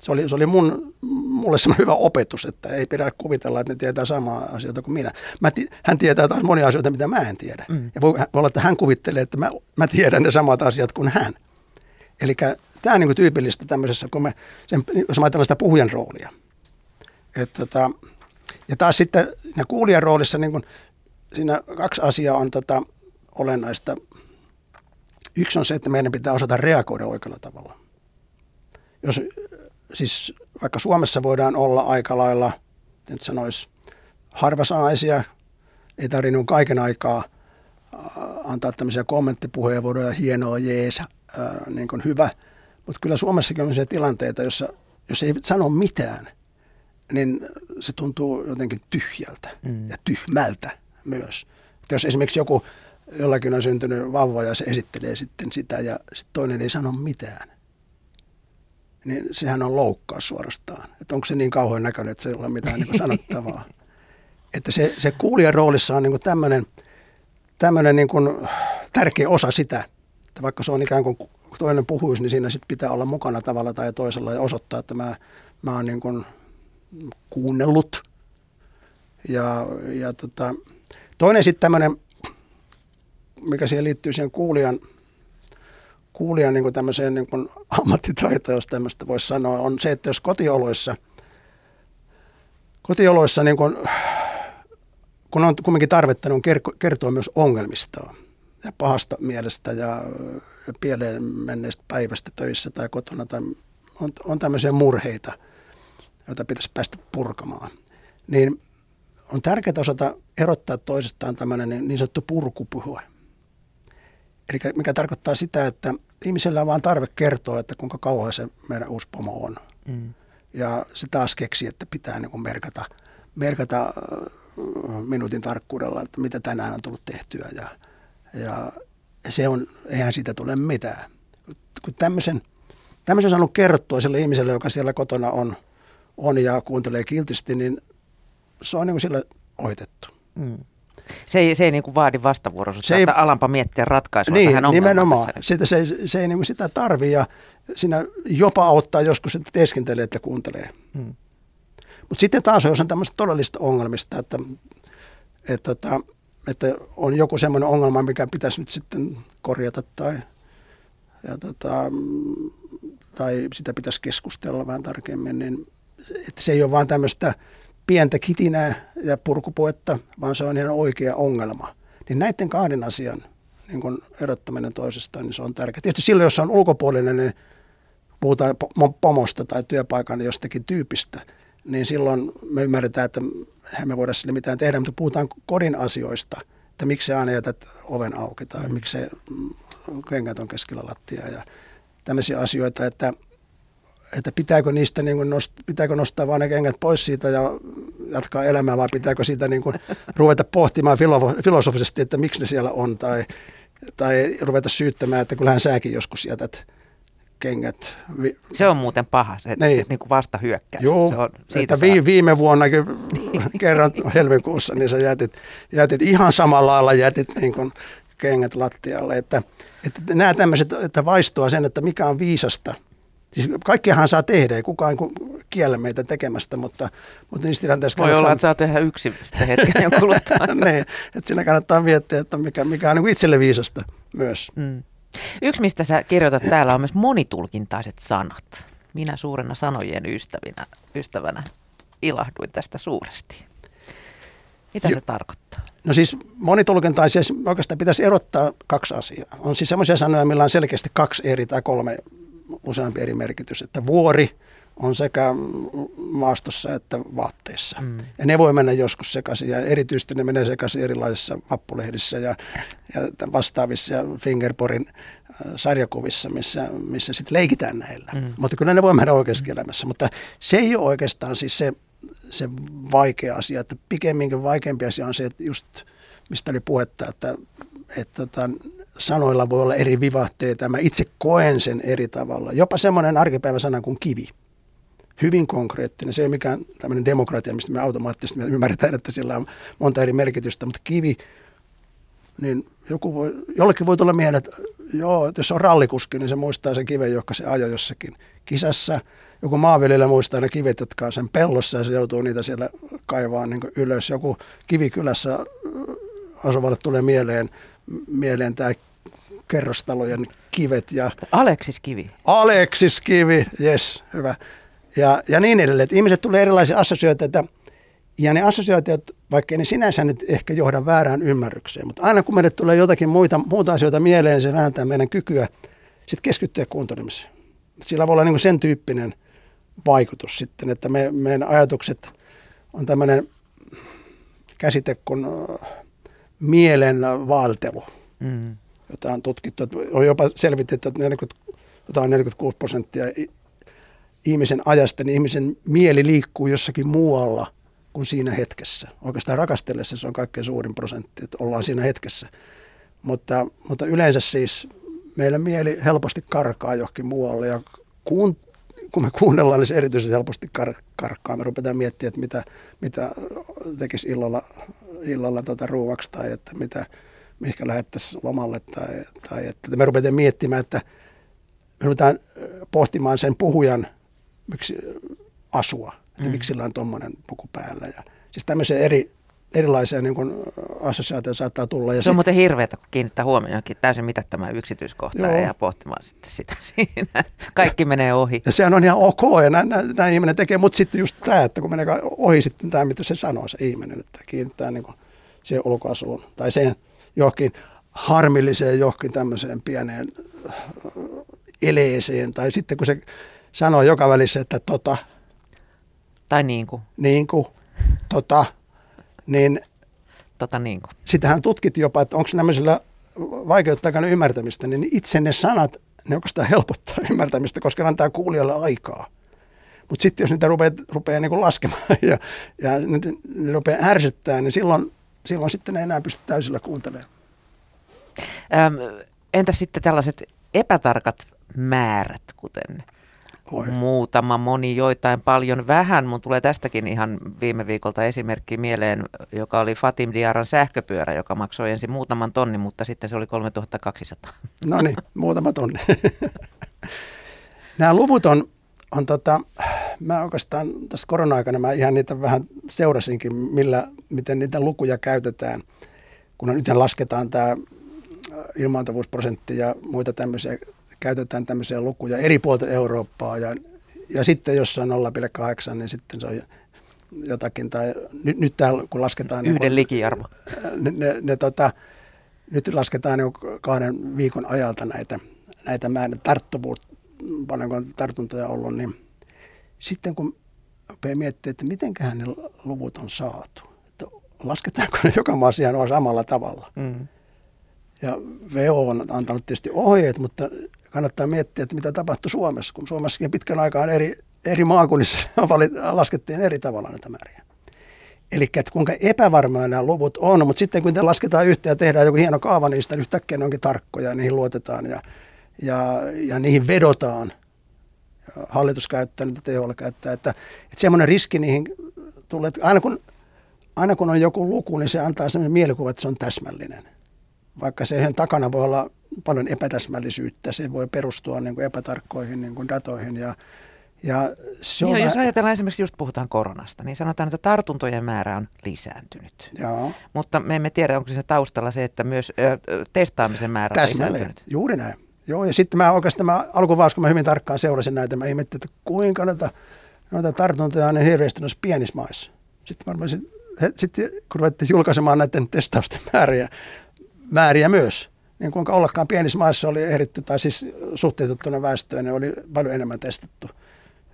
Se oli, se oli mun, mulle semmoinen hyvä opetus, että ei pidä kuvitella, että ne tietää samaa asioita kuin minä. mä hän tietää taas monia asioita, mitä mä en tiedä. Mm. Ja voi, voi olla, että hän kuvittelee, että mä, mä tiedän ne samat asiat kuin hän. Eli tämä on niin kuin tyypillistä tämmöisessä, kun me, sen, jos ajatellaan sitä puhujan roolia. Et, tota, ja taas sitten kuulijan roolissa niin kuin, siinä kaksi asiaa on tota, olennaista. Yksi on se, että meidän pitää osata reagoida oikealla tavalla. Jos, siis vaikka Suomessa voidaan olla aika lailla, nyt sanoisi, harvasanaisia, ei tarvitse kaiken aikaa antaa tämmöisiä kommenttipuheenvuoroja, hienoa, jees, ää, niin kuin hyvä. Mutta kyllä Suomessakin on sellaisia tilanteita, jossa jos ei sano mitään, niin se tuntuu jotenkin tyhjältä mm. ja tyhmältä myös. Että jos esimerkiksi joku, jollakin on syntynyt vauva ja se esittelee sitten sitä ja sit toinen ei sano mitään, niin sehän on loukkaus suorastaan. Että onko se niin kauhean näköinen, että se ei ole mitään niin sanottavaa. että se, se kuulijan roolissa on niin tämmöinen, tämmöinen niin kuin tärkeä osa sitä, että vaikka se on ikään kuin toinen puhuisi, niin siinä sitten pitää olla mukana tavalla tai toisella ja osoittaa, että mä, mä oon niin kuin kuunnellut. Ja, ja tota, toinen sitten tämmöinen, mikä siihen liittyy siihen kuulijan, kuulijan niin kuin tämmöiseen niin kuin ammattitaitoon, jos tämmöistä voisi sanoa, on se, että jos kotioloissa, kotioloissa niin kuin, kun on kumminkin tarvetta, niin on kertoa myös ongelmistaan ja pahasta mielestä ja pieleen menneestä päivästä töissä tai kotona. Tai on, on tämmöisiä murheita, joita pitäisi päästä purkamaan. Niin on tärkeää osata erottaa toisestaan tämmöinen niin sanottu purkupuhe. Eli mikä tarkoittaa sitä, että ihmisellä on vaan tarve kertoa, että kuinka kauan se meidän uusi pomo on. Mm. Ja se taas keksi, että pitää niin merkata, merkata minuutin tarkkuudella, että mitä tänään on tullut tehtyä. Ja, ja se on, eihän siitä tule mitään. Kun tämmöisen, tämmöisen saanut kerrottua sille ihmiselle, joka siellä kotona on, on ja kuuntelee kiltisti, niin se on niin kuin sille ohitettu. Mm. Se ei, se ei niin kuin vaadi vastavuoroisuutta, se ei, että alampa miettiä ratkaisua niin, tähän nimenomaan. Sitä, se, se ei niin kuin sitä tarvi ja siinä jopa auttaa joskus, että teeskentelee, että kuuntelee. Mm. Mutta sitten taas, jos on tämmöistä todellista ongelmista, että, että, että että on joku semmoinen ongelma, mikä pitäisi nyt sitten korjata tai, ja tota, tai sitä pitäisi keskustella vähän tarkemmin, niin että se ei ole vain tämmöistä pientä kitinää ja purkupuetta, vaan se on ihan oikea ongelma. Niin näiden kahden asian niin kun erottaminen toisestaan, niin se on tärkeää. Tietysti silloin, jos on ulkopuolinen, niin puhutaan pomosta tai työpaikan jostakin tyypistä, niin silloin me ymmärretään, että me voida sille mitään tehdä, mutta puhutaan kodin asioista, että miksi aina jätät oven auki tai mm. miksi se kengät on keskellä lattia ja tämmöisiä asioita, että, että pitääkö niistä niin kuin nost, pitääkö nostaa vain ne kengät pois siitä ja jatkaa elämää vai pitääkö siitä niin kuin ruveta pohtimaan filosofisesti, että miksi ne siellä on tai, tai ruveta syyttämään, että kyllähän säkin joskus jätät kengät. Se on muuten paha, se niin. niin kuin vasta hyökkää. Joo, se on, siitä että vi, viime vuonna kerran helmikuussa, niin sä jätit, jätit ihan samalla lailla jätit niin kuin kengät lattialle. Että, että nämä tämmöiset, että vaistoa sen, että mikä on viisasta. Siis kaikkiahan saa tehdä, ei kukaan kiellä meitä tekemästä, mutta, mutta niistä tilanteista Voi olla, että saa tehdä yksi sitä hetken jo kuluttaa. niin, että siinä kannattaa miettiä, että mikä, mikä on niin itselle viisasta myös. Mm. Yksi, mistä sä kirjoitat täällä, on myös monitulkintaiset sanat. Minä suurena sanojen ystävinä, ystävänä ilahduin tästä suuresti. Mitä se tarkoittaa? No siis monitulkintaisia, oikeastaan pitäisi erottaa kaksi asiaa. On siis sellaisia sanoja, millä on selkeästi kaksi eri tai kolme useampi eri merkitys. Että vuori on sekä maastossa että vaatteissa. Mm. Ja ne voi mennä joskus sekaisin ja erityisesti ne menee sekaisin erilaisissa vappulehdissä ja, ja vastaavissa ja Fingerporin äh, sarjakuvissa, missä, missä sitten leikitään näillä. Mm. Mutta kyllä ne voi mennä oikeassa mm. elämässä. Mutta se ei ole oikeastaan siis se, se vaikea asia, että pikemminkin vaikeampi asia on se, että just mistä oli puhetta, että, että että sanoilla voi olla eri vivahteita. Mä itse koen sen eri tavalla. Jopa semmoinen arkipäiväsana kuin kivi hyvin konkreettinen. Se ei ole mikään tämmöinen demokratia, mistä me automaattisesti me ymmärretään, että sillä on monta eri merkitystä, mutta kivi, niin joku voi, jollekin voi tulla mieleen, että joo, että jos on rallikuski, niin se muistaa sen kiven, joka se ajoi jossakin kisassa. Joku maanviljelijä muistaa ne kivet, jotka on sen pellossa ja se joutuu niitä siellä kaivaa niin ylös. Joku kivikylässä asuvalle tulee mieleen, mieleen tämä kerrostalojen kivet. Ja Aleksis Kivi. Aleksis Kivi, yes, hyvä ja, ja niin edelleen. Että ihmiset tulee erilaisia assosiaatioita ja ne assosiaatiot, vaikka ne sinänsä nyt ehkä johda väärään ymmärrykseen, mutta aina kun meille tulee jotakin muita, muuta asioita mieleen, niin se vähentää meidän kykyä sitten keskittyä kuuntelemiseen. Sillä voi olla niin sen tyyppinen vaikutus sitten, että me, meidän ajatukset on tämmöinen käsite kuin mielen valtelu, mm. jota on tutkittu. On jopa selvitetty, että 40, 46 prosenttia ihmisen ajasta, niin ihmisen mieli liikkuu jossakin muualla kuin siinä hetkessä. Oikeastaan rakastellessa se on kaikkein suurin prosentti, että ollaan siinä hetkessä. Mutta, mutta yleensä siis meillä mieli helposti karkaa johonkin muualle ja kun, kun me kuunnellaan, niin se erityisesti helposti kar- karkkaa. Me rupetaan miettimään, että mitä, mitä tekisi illalla, illalla tota ruuaksi tai että mitä, mihinkä lähettäisiin lomalle tai, tai että me rupetaan miettimään, että me pohtimaan sen puhujan miksi asua, että mm. miksi sillä on tuommoinen puku päällä. Ja, siis tämmöisiä eri, erilaisia niin kuin assosiaatioita saattaa tulla. Ja se on sit... muuten hirveätä, kun kiinnittää huomioon johonkin täysin mitättömään yksityiskohtaan ja pohtimaan sitten sitä siinä. Kaikki menee ohi. Ja sehän on ihan ok ja näin, näin, näin ihminen tekee, mutta sitten just tämä, että kun menee ohi sitten tämä, mitä se sanoo se ihminen, että kiinnittää niin kuin siihen ulkoasuun tai sen johonkin harmilliseen johonkin tämmöiseen pieneen äh, eleeseen tai sitten kun se sanoo joka välissä, että tota. Tai niin kuin. Niin kuin, tota, niin. Tota niin kuin. Sitähän tutkit jopa, että onko nämmöisellä vaikeuttaa ymmärtämistä, niin itse ne sanat, ne oikeastaan helpottaa ymmärtämistä, koska ne antaa kuulijalle aikaa. Mutta sitten jos niitä rupeaa, rupeaa niinku laskemaan ja, ja ne, ne rupeaa ärsyttää, niin silloin, silloin sitten ne enää pysty täysillä kuuntelemaan. Öm, entä sitten tällaiset epätarkat määrät, kuten Oi. muutama, moni, joitain, paljon, vähän. Mun tulee tästäkin ihan viime viikolta esimerkki mieleen, joka oli Fatim Diaran sähköpyörä, joka maksoi ensin muutaman tonni, mutta sitten se oli 3200. No niin, muutama tonni. Nämä luvut on, on tota, mä oikeastaan tässä korona-aikana mä ihan niitä vähän seurasinkin, millä, miten niitä lukuja käytetään. Kun nyt lasketaan tämä ilmaantavuusprosentti ja muita tämmöisiä käytetään tämmöisiä lukuja eri puolta Eurooppaa ja, ja sitten jos se on 0,8, niin sitten se on jotakin. Tai nyt, nyt täällä kun lasketaan... Yhden niin, likiarvo. Ne, ne, ne, tota, nyt lasketaan niin kahden viikon ajalta näitä, näitä määrä tarttuvuus, paljonko on tartuntoja ollut, niin sitten kun rupeaa miettimään, että mitenköhän ne luvut on saatu, että lasketaanko ne joka maassa ihan samalla tavalla. Mm. Ja VO on antanut tietysti ohjeet, mutta kannattaa miettiä, että mitä tapahtui Suomessa, kun Suomessakin pitkän aikaan eri, eri maakunnissa laskettiin eri tavalla näitä määriä. Eli kuinka epävarmaa nämä luvut on, mutta sitten kun te lasketaan yhteen ja tehdään joku hieno kaava niin yhtäkkiä ne onkin tarkkoja ja niihin luotetaan ja, ja, ja niihin vedotaan. Hallitus käyttää niitä, THL käyttää. Että, että semmoinen riski niihin tulee, että aina kun, aina kun on joku luku, niin se antaa sellainen mielikuva, että se on täsmällinen. Vaikka sen takana voi olla paljon epätäsmällisyyttä. Se voi perustua niin kuin epätarkkoihin niin kuin datoihin ja ja se on niin, jos ajatellaan esimerkiksi, just puhutaan koronasta, niin sanotaan, että tartuntojen määrä on lisääntynyt. Joo. Mutta me emme tiedä, onko se taustalla se, että myös ö, testaamisen määrä Täsmälleen. on lisääntynyt. Juuri näin. Joo, ja sitten mä oikeastaan mä alkuvaiheessa, kun mä hyvin tarkkaan seurasin näitä, mä ihmettelin, että kuinka noita, noita tartuntoja on niin hirveästi noissa pienissä maissa. Sitten mä arvasin, sitten kun ruvettiin julkaisemaan näiden testausten määriä, määriä myös, niin kuinka ollakaan pienissä maissa oli ehditty, tai siis suhteutettuna väestöön, niin oli paljon enemmän testattu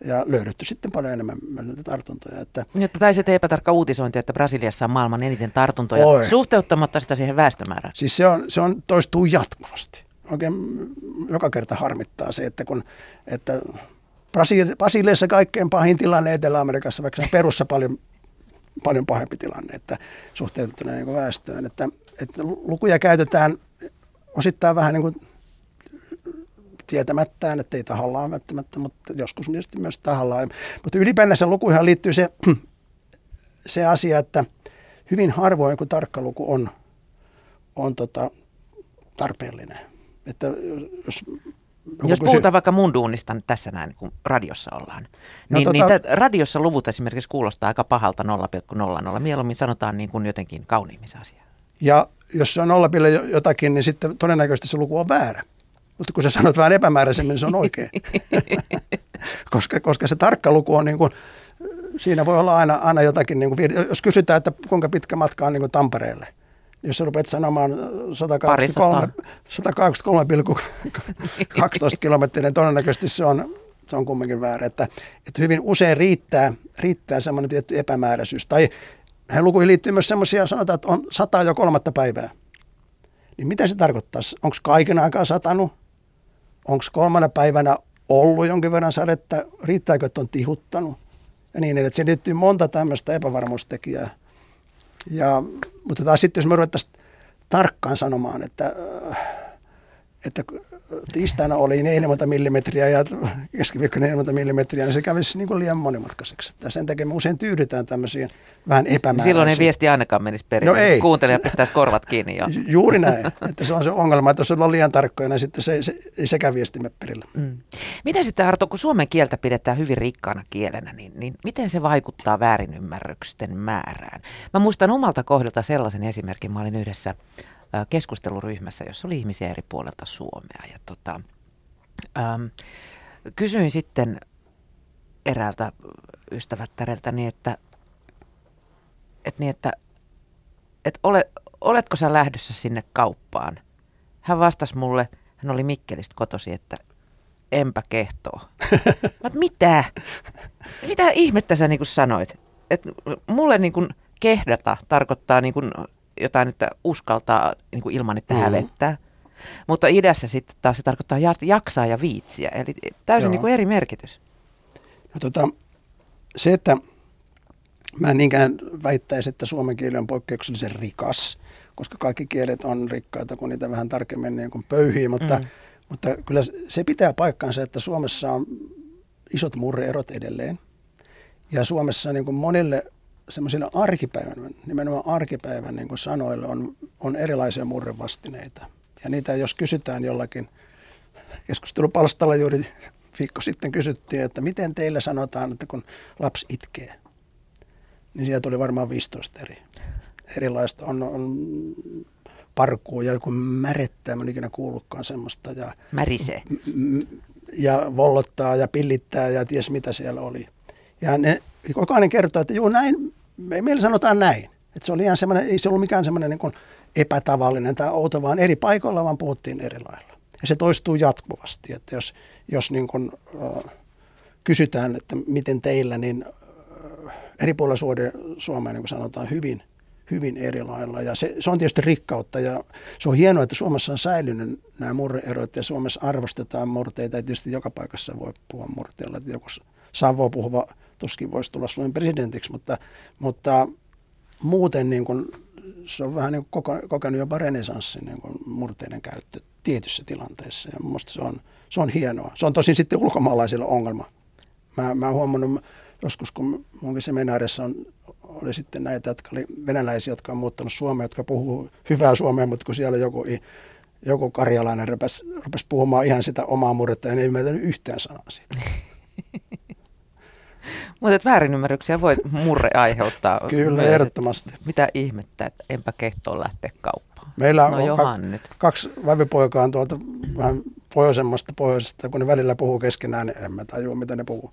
ja löydetty sitten paljon enemmän näitä tartuntoja. Että, Jotta tai se epätarkka uutisointi, että Brasiliassa on maailman eniten tartuntoja, Oi. suhteuttamatta sitä siihen väestömäärään. Siis se, on, se on toistuu jatkuvasti. Oikein joka kerta harmittaa se, että kun että Brasiliassa kaikkein pahin tilanne Etelä-Amerikassa, vaikka se perussa paljon, paljon pahempi tilanne, että suhteutettuna niin väestöön. Että, että lukuja käytetään osittain vähän niin kuin tietämättään, että ei tahallaan välttämättä, mutta joskus tietysti myös tahallaan. Mutta ylipäänsä lukuihin liittyy se, se asia, että hyvin harvoin kun tarkka luku on, on tota, tarpeellinen. Että jos jos puhutaan vaikka mun duunista nyt tässä näin, kun radiossa ollaan, no, niin, tota... niin radiossa luvut esimerkiksi kuulostaa aika pahalta 0,00. Mieluummin sanotaan niin kuin jotenkin kauniimmissa asiaa. Ja jos se on nollapille jotakin, niin sitten todennäköisesti se luku on väärä. Mutta kun sä sanot vähän epämääräisemmin, niin se on oikein. koska, koska se tarkka luku on niin kuin, siinä voi olla aina, aina jotakin, niin kuin, jos kysytään, että kuinka pitkä matka on niin kuin Tampereelle, jos sä rupeat sanomaan 123,12 kilometriä, niin todennäköisesti se on, se on kumminkin väärä. Että, että hyvin usein riittää, riittää semmoinen tietty epämääräisyys. Tai Näihin lukuihin liittyy myös semmoisia, sanotaan, että on sata jo kolmatta päivää. Niin mitä se tarkoittaa? Onko kaiken aikaa satanut? Onko kolmana päivänä ollut jonkin verran sadetta? Riittääkö, että on tihuttanut? Ja niin edelleen. Se liittyy monta tämmöistä epävarmuustekijää. Ja, mutta taas sitten, jos me ruvettaisiin tarkkaan sanomaan, että, että tiistaina oli 40 millimetriä ja keskiviikkona 40 millimetriä, niin se kävisi niin kuin liian monimutkaiseksi. Että sen takia me usein tyydytään tämmöisiin vähän epämääräisiin. Silloin ei viesti ainakaan menisi perille. No ei. Kuuntelija pistäisi korvat kiinni jo. Juuri näin. Että se on se ongelma, että jos ollaan liian tarkkoja, niin sitten se, se ei sekään viesti perille. Mm. Miten sitten Arto, kun suomen kieltä pidetään hyvin rikkaana kielenä, niin, niin miten se vaikuttaa väärinymmärrysten määrään? Mä muistan omalta kohdalta sellaisen esimerkin. Mä olin yhdessä keskusteluryhmässä, jossa oli ihmisiä eri puolelta Suomea. Ja tota, ähm, kysyin sitten eräältä ystävättäreltä niin, että, että, niin, että, että ole, oletko sä lähdössä sinne kauppaan? Hän vastasi mulle, hän oli Mikkelistä kotosi, että enpä kehtoo. Mä, mitä? Mitä ihmettä sä niin sanoit? Et mulle niin kuin kehdata tarkoittaa niin kuin jotain, että uskaltaa niin kuin ilman, että mm. hävettää. Mutta idässä sitten taas se tarkoittaa jaksaa ja viitsiä, eli täysin niin kuin eri merkitys. No, tota, se, että mä en niinkään väittäisi, että suomen kieli on poikkeuksellisen rikas, koska kaikki kielet on rikkaita, kun niitä vähän tarkemmin niin kuin pöyhii, mutta, mm. mutta kyllä se pitää paikkansa, että Suomessa on isot murreerot edelleen. Ja Suomessa niin kuin monille semmoisille arkipäivän, nimenomaan arkipäivän niin kuin sanoille on, on erilaisia murrevastineita. Ja niitä jos kysytään jollakin, keskustelupalstalla juuri viikko sitten kysyttiin, että miten teillä sanotaan, että kun lapsi itkee, niin sieltä tuli varmaan 15 eri. Erilaista on, on parkuu ja joku märettää, mä en ikinä kuullutkaan semmoista. Ja, Märisee. Ja vollottaa ja pillittää ja ties mitä siellä oli. Ja ne, jokainen kertoo, että juu näin, me, meillä sanotaan näin. Että se oli ihan semmoinen, ei se ollut mikään semmoinen niin kuin epätavallinen tai outo, vaan eri paikoilla vaan puhuttiin eri lailla. Ja se toistuu jatkuvasti, että jos, jos niin kuin, äh, kysytään, että miten teillä, niin äh, eri puolilla Suomea, niin kuin sanotaan, hyvin, hyvin eri lailla. Ja se, se on tietysti rikkautta ja se on hienoa, että Suomessa on säilynyt nämä murreerot ja Suomessa arvostetaan murteita. Ja tietysti joka paikassa voi puhua murteilla, joku Savo puhuva tuskin voisi tulla Suomen presidentiksi, mutta, mutta muuten niin kuin, se on vähän niin kuin kokenut jopa renesanssin niin kuin murteiden käyttö tietyssä tilanteessa ja minusta se on, se on hienoa. Se on tosin sitten ulkomaalaisilla ongelma. Mä, mä oon huomannut joskus, kun munkin seminaarissa on, oli sitten näitä, jotka oli venäläisiä, jotka on muuttanut Suomeen, jotka puhuu hyvää suomea, mutta kun siellä joku, joku karjalainen rupesi, rupesi puhumaan ihan sitä omaa murretta ja ei ymmärtänyt yhtään sanaa siitä. Mutta väärinymmärryksiä voi murre aiheuttaa. Kyllä, myös, ehdottomasti. Mitä ihmettä, että enpä kehtoon lähteä kauppaan. Meillä on no, ka- nyt. kaksi vävipoikaa tuolta vähän pohjoisemmasta pohjoisesta, kun ne välillä puhuu keskenään, niin en mä tajua, mitä ne puhuu.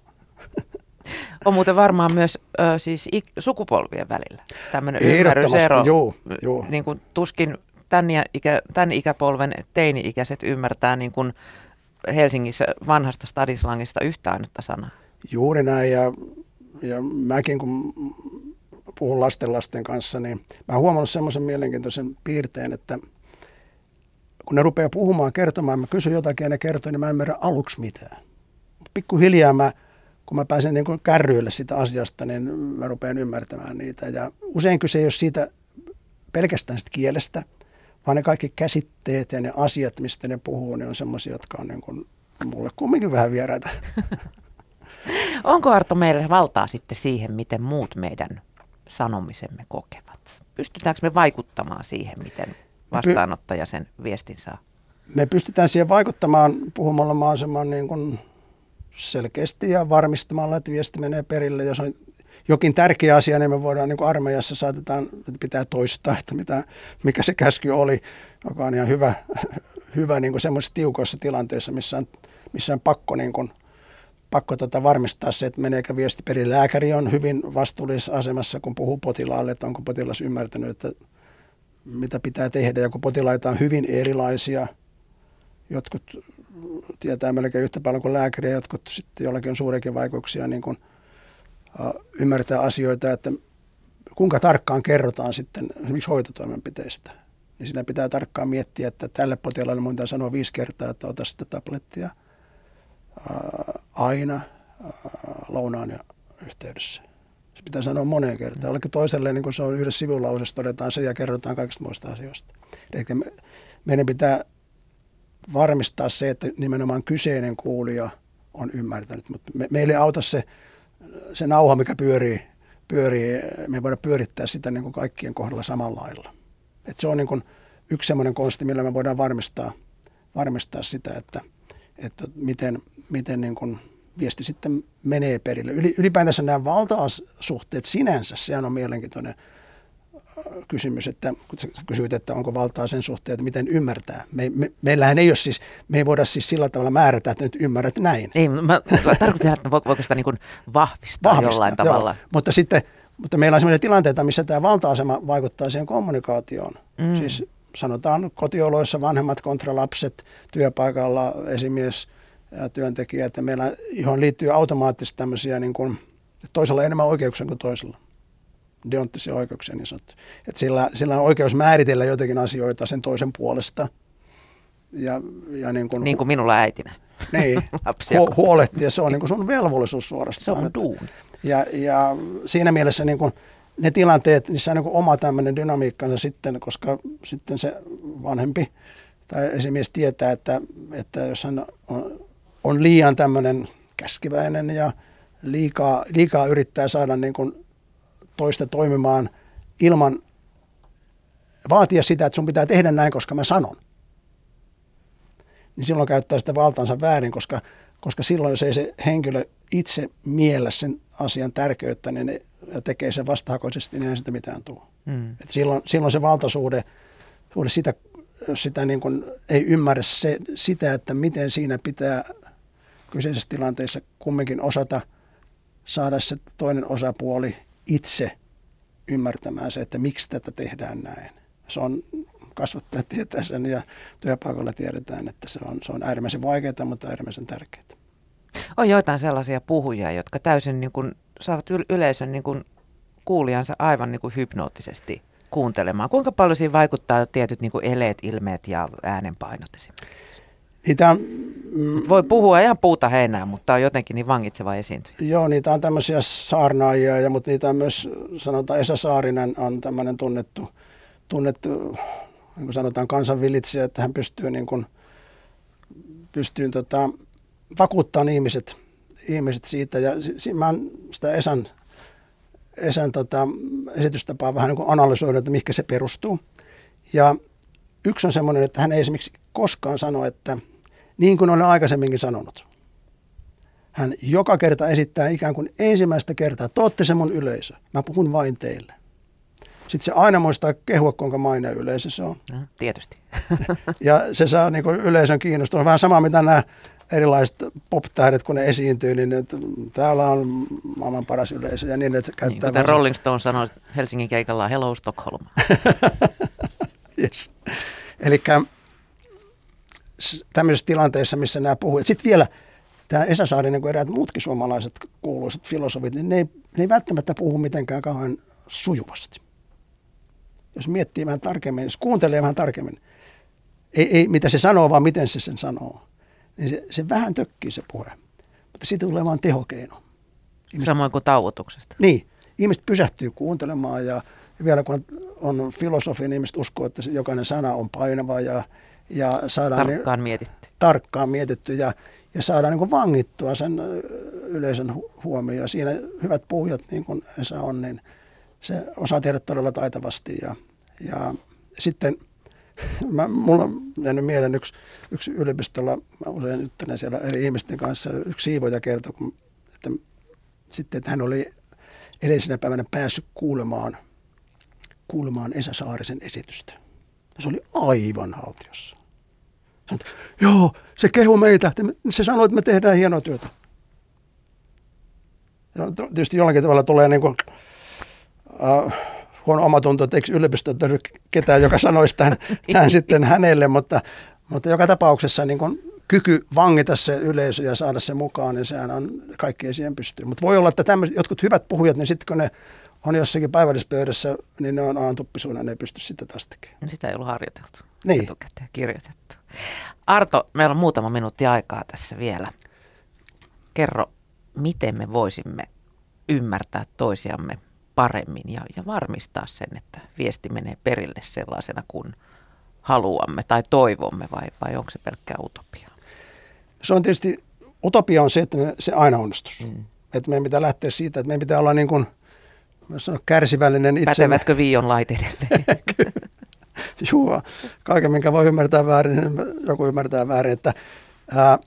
On muuten varmaan myös ö, siis ik- sukupolvien välillä tämmöinen ymmärrysero. Joo, joo. Niin kuin tuskin tämän, ikä, tämän ikäpolven teini-ikäiset ymmärtää niin kuin Helsingissä vanhasta stadislangista yhtä ainutta sanaa. Juuri näin ja, ja mäkin kun puhun lasten lasten kanssa, niin mä oon huomannut semmoisen mielenkiintoisen piirteen, että kun ne rupeaa puhumaan, kertomaan, mä kysyn jotakin ja ne kertoo, niin mä en ymmärrä aluksi mitään. Pikkuhiljaa mä, kun mä pääsen niin kuin kärryille sitä asiasta, niin mä rupean ymmärtämään niitä. Ja usein kyse ei ole siitä pelkästään sitä kielestä, vaan ne kaikki käsitteet ja ne asiat, mistä ne puhuu, ne on semmoisia, jotka on niin kuin mulle kumminkin vähän vieraita. Onko Arto meillä valtaa sitten siihen, miten muut meidän sanomisemme kokevat? Pystytäänkö me vaikuttamaan siihen, miten vastaanottaja sen viestin saa? Me pystytään siihen vaikuttamaan puhumalla mahdollisimman niin kuin selkeästi ja varmistamalla, että viesti menee perille. Jos on jokin tärkeä asia, niin me voidaan niin kuin armeijassa saatetaan, että pitää toistaa, että mitä, mikä se käsky oli, joka on ihan hyvä, hyvä niin kuin semmoisessa tiukoissa tilanteissa, missä on, missä on pakko niin kuin pakko tota varmistaa se, että meneekö viesti perille. Lääkäri on hyvin vastuullisessa asemassa, kun puhuu potilaalle, että onko potilas ymmärtänyt, että mitä pitää tehdä. Ja kun potilaita on hyvin erilaisia, jotkut tietää melkein yhtä paljon kuin lääkäri ja jotkut sitten jollakin on suuriakin vaikeuksia niin kuin, ymmärtää asioita, että kuinka tarkkaan kerrotaan sitten esimerkiksi hoitotoimenpiteistä. Niin siinä pitää tarkkaan miettiä, että tälle potilaalle mun sanoa viisi kertaa, että ota sitä tablettia – aina lounaan yhteydessä. Se pitää sanoa moneen kertaan. Oliko toiselle, niin kun se on yhdessä sivulausessa, todetaan se ja kerrotaan kaikista muista asioista. Eli me, meidän pitää varmistaa se, että nimenomaan kyseinen kuulija on ymmärtänyt. Mutta me, meille ei auta se, se nauha, mikä pyörii, pyörii, me ei voida pyörittää sitä niin kuin kaikkien kohdalla samalla lailla. Et se on niin kuin yksi sellainen konsti, millä me voidaan varmistaa, varmistaa sitä, että, että miten, miten niin kuin viesti sitten menee perille. Ylipäätänsä nämä valtaasuhteet sinänsä, sehän on mielenkiintoinen kysymys, että kun sä kysyit, että onko valtaa sen suhteen, että miten ymmärtää. Me, me, meillähän ei ole siis, me ei voida siis sillä tavalla määrätä, että nyt ymmärrät näin. Ei, mä tarkoitan, että voiko sitä niin kuin vahvistaa, vahvistaa jollain tavalla. Joo. Mutta sitten, mutta meillä on sellaisia tilanteita, missä tämä valta-asema vaikuttaa siihen kommunikaatioon. Mm. Siis sanotaan kotioloissa vanhemmat kontra lapset, työpaikalla esimies työntekijä, että meillä, johon liittyy automaattisesti tämmöisiä niin kuin, toisella enemmän oikeuksia kuin toisella deonttisia oikeuksia niin sanottu. Että sillä, sillä on oikeus määritellä jotakin asioita sen toisen puolesta. Ja, ja niin, kuin, niin kuin minulla äitinä. Niin, hu- huolehtia. Se on niin kuin sun velvollisuus suorastaan. Se on duuni. Ja, ja siinä mielessä niin kuin, ne tilanteet, niissä on niin oma tämmöinen dynamiikkansa sitten, koska sitten se vanhempi tai esimies tietää, että, että jos hän on, on liian tämmöinen käskiväinen ja liikaa, liikaa yrittää saada niin kuin toista toimimaan ilman vaatia sitä, että sun pitää tehdä näin, koska mä sanon. Niin silloin käyttää sitä valtansa väärin, koska, koska silloin jos ei se henkilö itse miellä sen asian tärkeyttä niin ne, ja tekee sen vastahakoisesti, niin ei sitä mitään tule. Hmm. Et silloin, silloin se valtasuhde suhde sitä, sitä niin kuin ei ymmärrä se, sitä, että miten siinä pitää kyseisessä tilanteessa kumminkin osata saada se toinen osapuoli itse ymmärtämään se, että miksi tätä tehdään näin. Se on kasvattaa tietää sen ja työpaikalla tiedetään, että se on, se on äärimmäisen vaikeaa, mutta äärimmäisen tärkeää. On joitain sellaisia puhujia, jotka täysin niin kuin, saavat yleisön niin kuin, kuulijansa aivan niin kuin hypnoottisesti kuuntelemaan. Kuinka paljon siinä vaikuttaa tietyt niin kuin eleet, ilmeet ja äänenpainot esimerkiksi? Niitä on, mm, Voi puhua ihan puuta heinää, mutta on jotenkin niin vangitseva esiintyjä. Joo, niitä on tämmöisiä saarnaajia, ja, mutta niitä on myös, sanotaan Esa Saarinen on tämmöinen tunnettu, tunnettu niin kuin sanotaan kansanvillitsijä, että hän pystyy, niin kuin, pystyy tota, vakuuttamaan ihmiset, ihmiset siitä. Ja si, mä oon sitä Esan, Esan tota, esitystapaa vähän niin kuin analysoida, että mihinkä se perustuu. Ja yksi on semmoinen, että hän ei esimerkiksi koskaan sano, että niin kuin olen aikaisemminkin sanonut. Hän joka kerta esittää ikään kuin ensimmäistä kertaa, te se mun yleisö, mä puhun vain teille. Sitten se aina muistaa kehua, kuinka maine yleisö se on. No, tietysti. ja se saa niin yleisön kiinnostua. Vähän sama, mitä nämä erilaiset pop-tähdet, kun ne esiintyy, niin että täällä on maailman paras yleisö. Ja niin, että se käyttää niin, kuten Rolling Stone sanoi Helsingin keikalla, hello Stockholm. yes. Eli tämmöisessä tilanteessa, missä nämä puhuvat. Sitten vielä tämä Esa Saarinen, niin kuin eräät muutkin suomalaiset kuuluiset filosofit, niin ne ei, ne ei välttämättä puhu mitenkään kauhean sujuvasti. Jos miettii vähän tarkemmin, jos kuuntelee vähän tarkemmin, ei, ei mitä se sanoo, vaan miten se sen sanoo, niin se, se vähän tökkii se puhe. Mutta siitä tulee vain tehokeino. Ihmiset, Samoin kuin tauotuksesta. Niin. Ihmiset pysähtyy kuuntelemaan ja vielä kun on filosofi, niin ihmiset uskoo, että jokainen sana on painava ja ja saadaan tarkkaan mietitty. Tarkkaan mietitty ja, ja saadaan niin vangittua sen yleisön huomioon. Siinä hyvät puhujat, niin kuin Esa on, niin se osaa tehdä todella taitavasti. Ja, ja sitten mä, mulla on jäänyt mieleen yksi, yksi yliopistolla, mä usein juttelen siellä eri ihmisten kanssa, yksi siivoja kertoi, kun, että, sitten, että hän oli edellisenä päivänä päässyt kuulemaan, kuulemaan Esa Saarisen esitystä. Se oli aivan haltiossa. Sanoit, joo, se kehu meitä. Se sanoi, että me tehdään hienoa työtä. Ja tietysti jollakin tavalla tulee niin kuin, uh, huono omatunto, että eikö yliopisto ketään, joka sanoisi tämän, tämän sitten hänelle, mutta, mutta joka tapauksessa niin kuin kyky vangita se yleisö ja saada se mukaan, niin sehän on kaikkeen siihen pystyy. Mutta voi olla, että tämmöiset, jotkut hyvät puhujat, niin sitten kun ne on jossakin päivällispöydässä, niin ne on aina tuppisuuna, ne ei pysty sitä taas tekemään. No sitä ei ollut harjoiteltu, niin. etukäteen kirjoitettu. Arto, meillä on muutama minuutti aikaa tässä vielä. Kerro, miten me voisimme ymmärtää toisiamme paremmin ja, ja varmistaa sen, että viesti menee perille sellaisena kuin haluamme tai toivomme vai, vai onko se pelkkää utopia? Se on tietysti, utopia on se, että se aina onnistus. Mm. Että meidän pitää lähteä siitä, että meidän pitää olla niin kuin, sanon, kärsivällinen itse. Pätevätkö viion lait Joo, kaiken minkä voi ymmärtää väärin, niin joku ymmärtää väärin. Että, ää,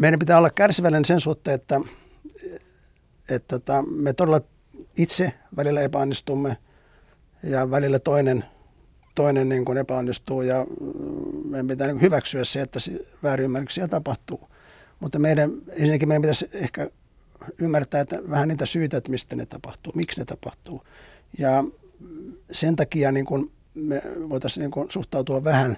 meidän pitää olla kärsivällinen sen suhteen, että, että tota, me todella itse välillä epäonnistumme ja välillä toinen, toinen niin kuin epäonnistuu ja meidän pitää niin hyväksyä se, että väärinymmärryksiä tapahtuu. Mutta meidän, ensinnäkin meidän pitäisi ehkä ymmärtää että vähän niitä syitä, että mistä ne tapahtuu, miksi ne tapahtuu. Ja sen takia niin kuin me voitaisiin niin kuin suhtautua vähän,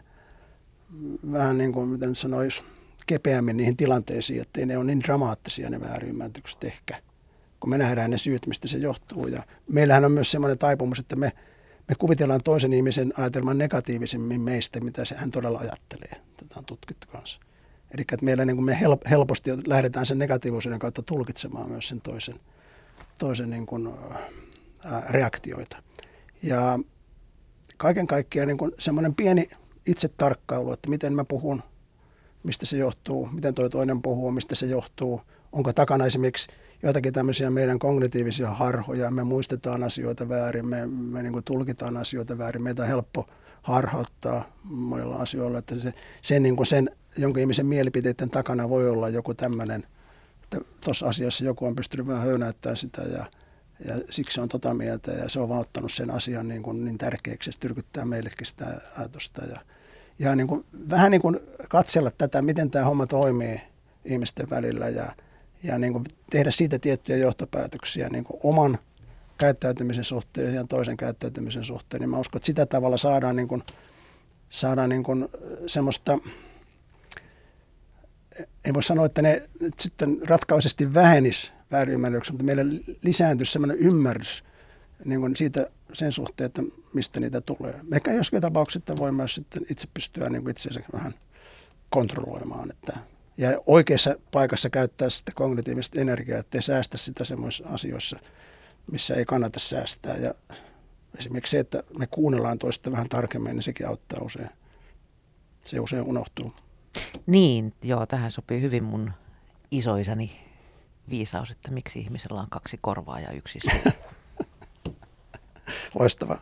vähän niin kuin, miten sanoisi, kepeämmin niihin tilanteisiin, ettei ne ole niin dramaattisia ne väärinymmärrykset ehkä, kun me nähdään ne syyt, mistä se johtuu. Ja meillähän on myös semmoinen taipumus, että me, me kuvitellaan toisen ihmisen ajatelman negatiivisemmin meistä, mitä se hän todella ajattelee. Tätä on tutkittu kanssa. Eli että meillä niin kuin me helposti lähdetään sen negatiivisuuden kautta tulkitsemaan myös sen toisen, toisen niin kuin, ää, reaktioita. Ja kaiken kaikkiaan niin semmoinen pieni itsetarkkailu, että miten mä puhun, mistä se johtuu, miten toi toinen puhuu, mistä se johtuu, onko takana esimerkiksi jotakin tämmöisiä meidän kognitiivisia harhoja, me muistetaan asioita väärin, me, me niin tulkitaan asioita väärin, meitä on helppo harhauttaa monilla asioilla, että se, sen, niin kuin sen jonka ihmisen mielipiteiden takana voi olla joku tämmöinen, että tuossa asiassa joku on pystynyt vähän höynäyttämään sitä ja, ja siksi on tota mieltä ja se on vaan ottanut sen asian niin, kuin niin tärkeäksi, että tyrkyttää meillekin sitä ajatusta. Ja, ja niin kuin, vähän niin kuin katsella tätä, miten tämä homma toimii ihmisten välillä ja, ja niin kuin tehdä siitä tiettyjä johtopäätöksiä niin kuin oman käyttäytymisen suhteen ja toisen käyttäytymisen suhteen, niin mä uskon, että sitä tavalla saadaan, niin kuin, saadaan niin kuin semmoista ei voi sanoa, että ne sitten ratkaisesti vähenis väärinymmärrykset, mutta meillä lisääntyisi sellainen ymmärrys niin kuin siitä sen suhteen, että mistä niitä tulee. Ehkä joskin tapauksessa voi myös sitten itse pystyä niin itseensä vähän kontrolloimaan. Että, ja oikeassa paikassa käyttää sitten kognitiivista energiaa, ettei säästä sitä semmoisissa asioissa, missä ei kannata säästää. Ja esimerkiksi se, että me kuunnellaan toista vähän tarkemmin, niin sekin auttaa usein. Se usein unohtuu. Niin, joo, tähän sopii hyvin mun isoisani viisaus, että miksi ihmisellä on kaksi korvaa ja yksi suu. Loistavaa.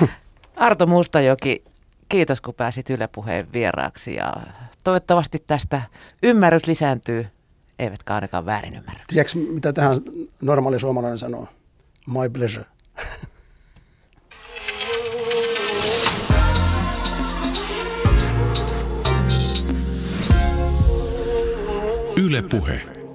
Arto Mustajoki, kiitos kun pääsit Yle Puheen vieraaksi ja toivottavasti tästä ymmärrys lisääntyy, eivätkä ainakaan väärin ymmärrä. Tiedätkö, mitä tähän normaali suomalainen sanoo? My pleasure. Yle Puhe.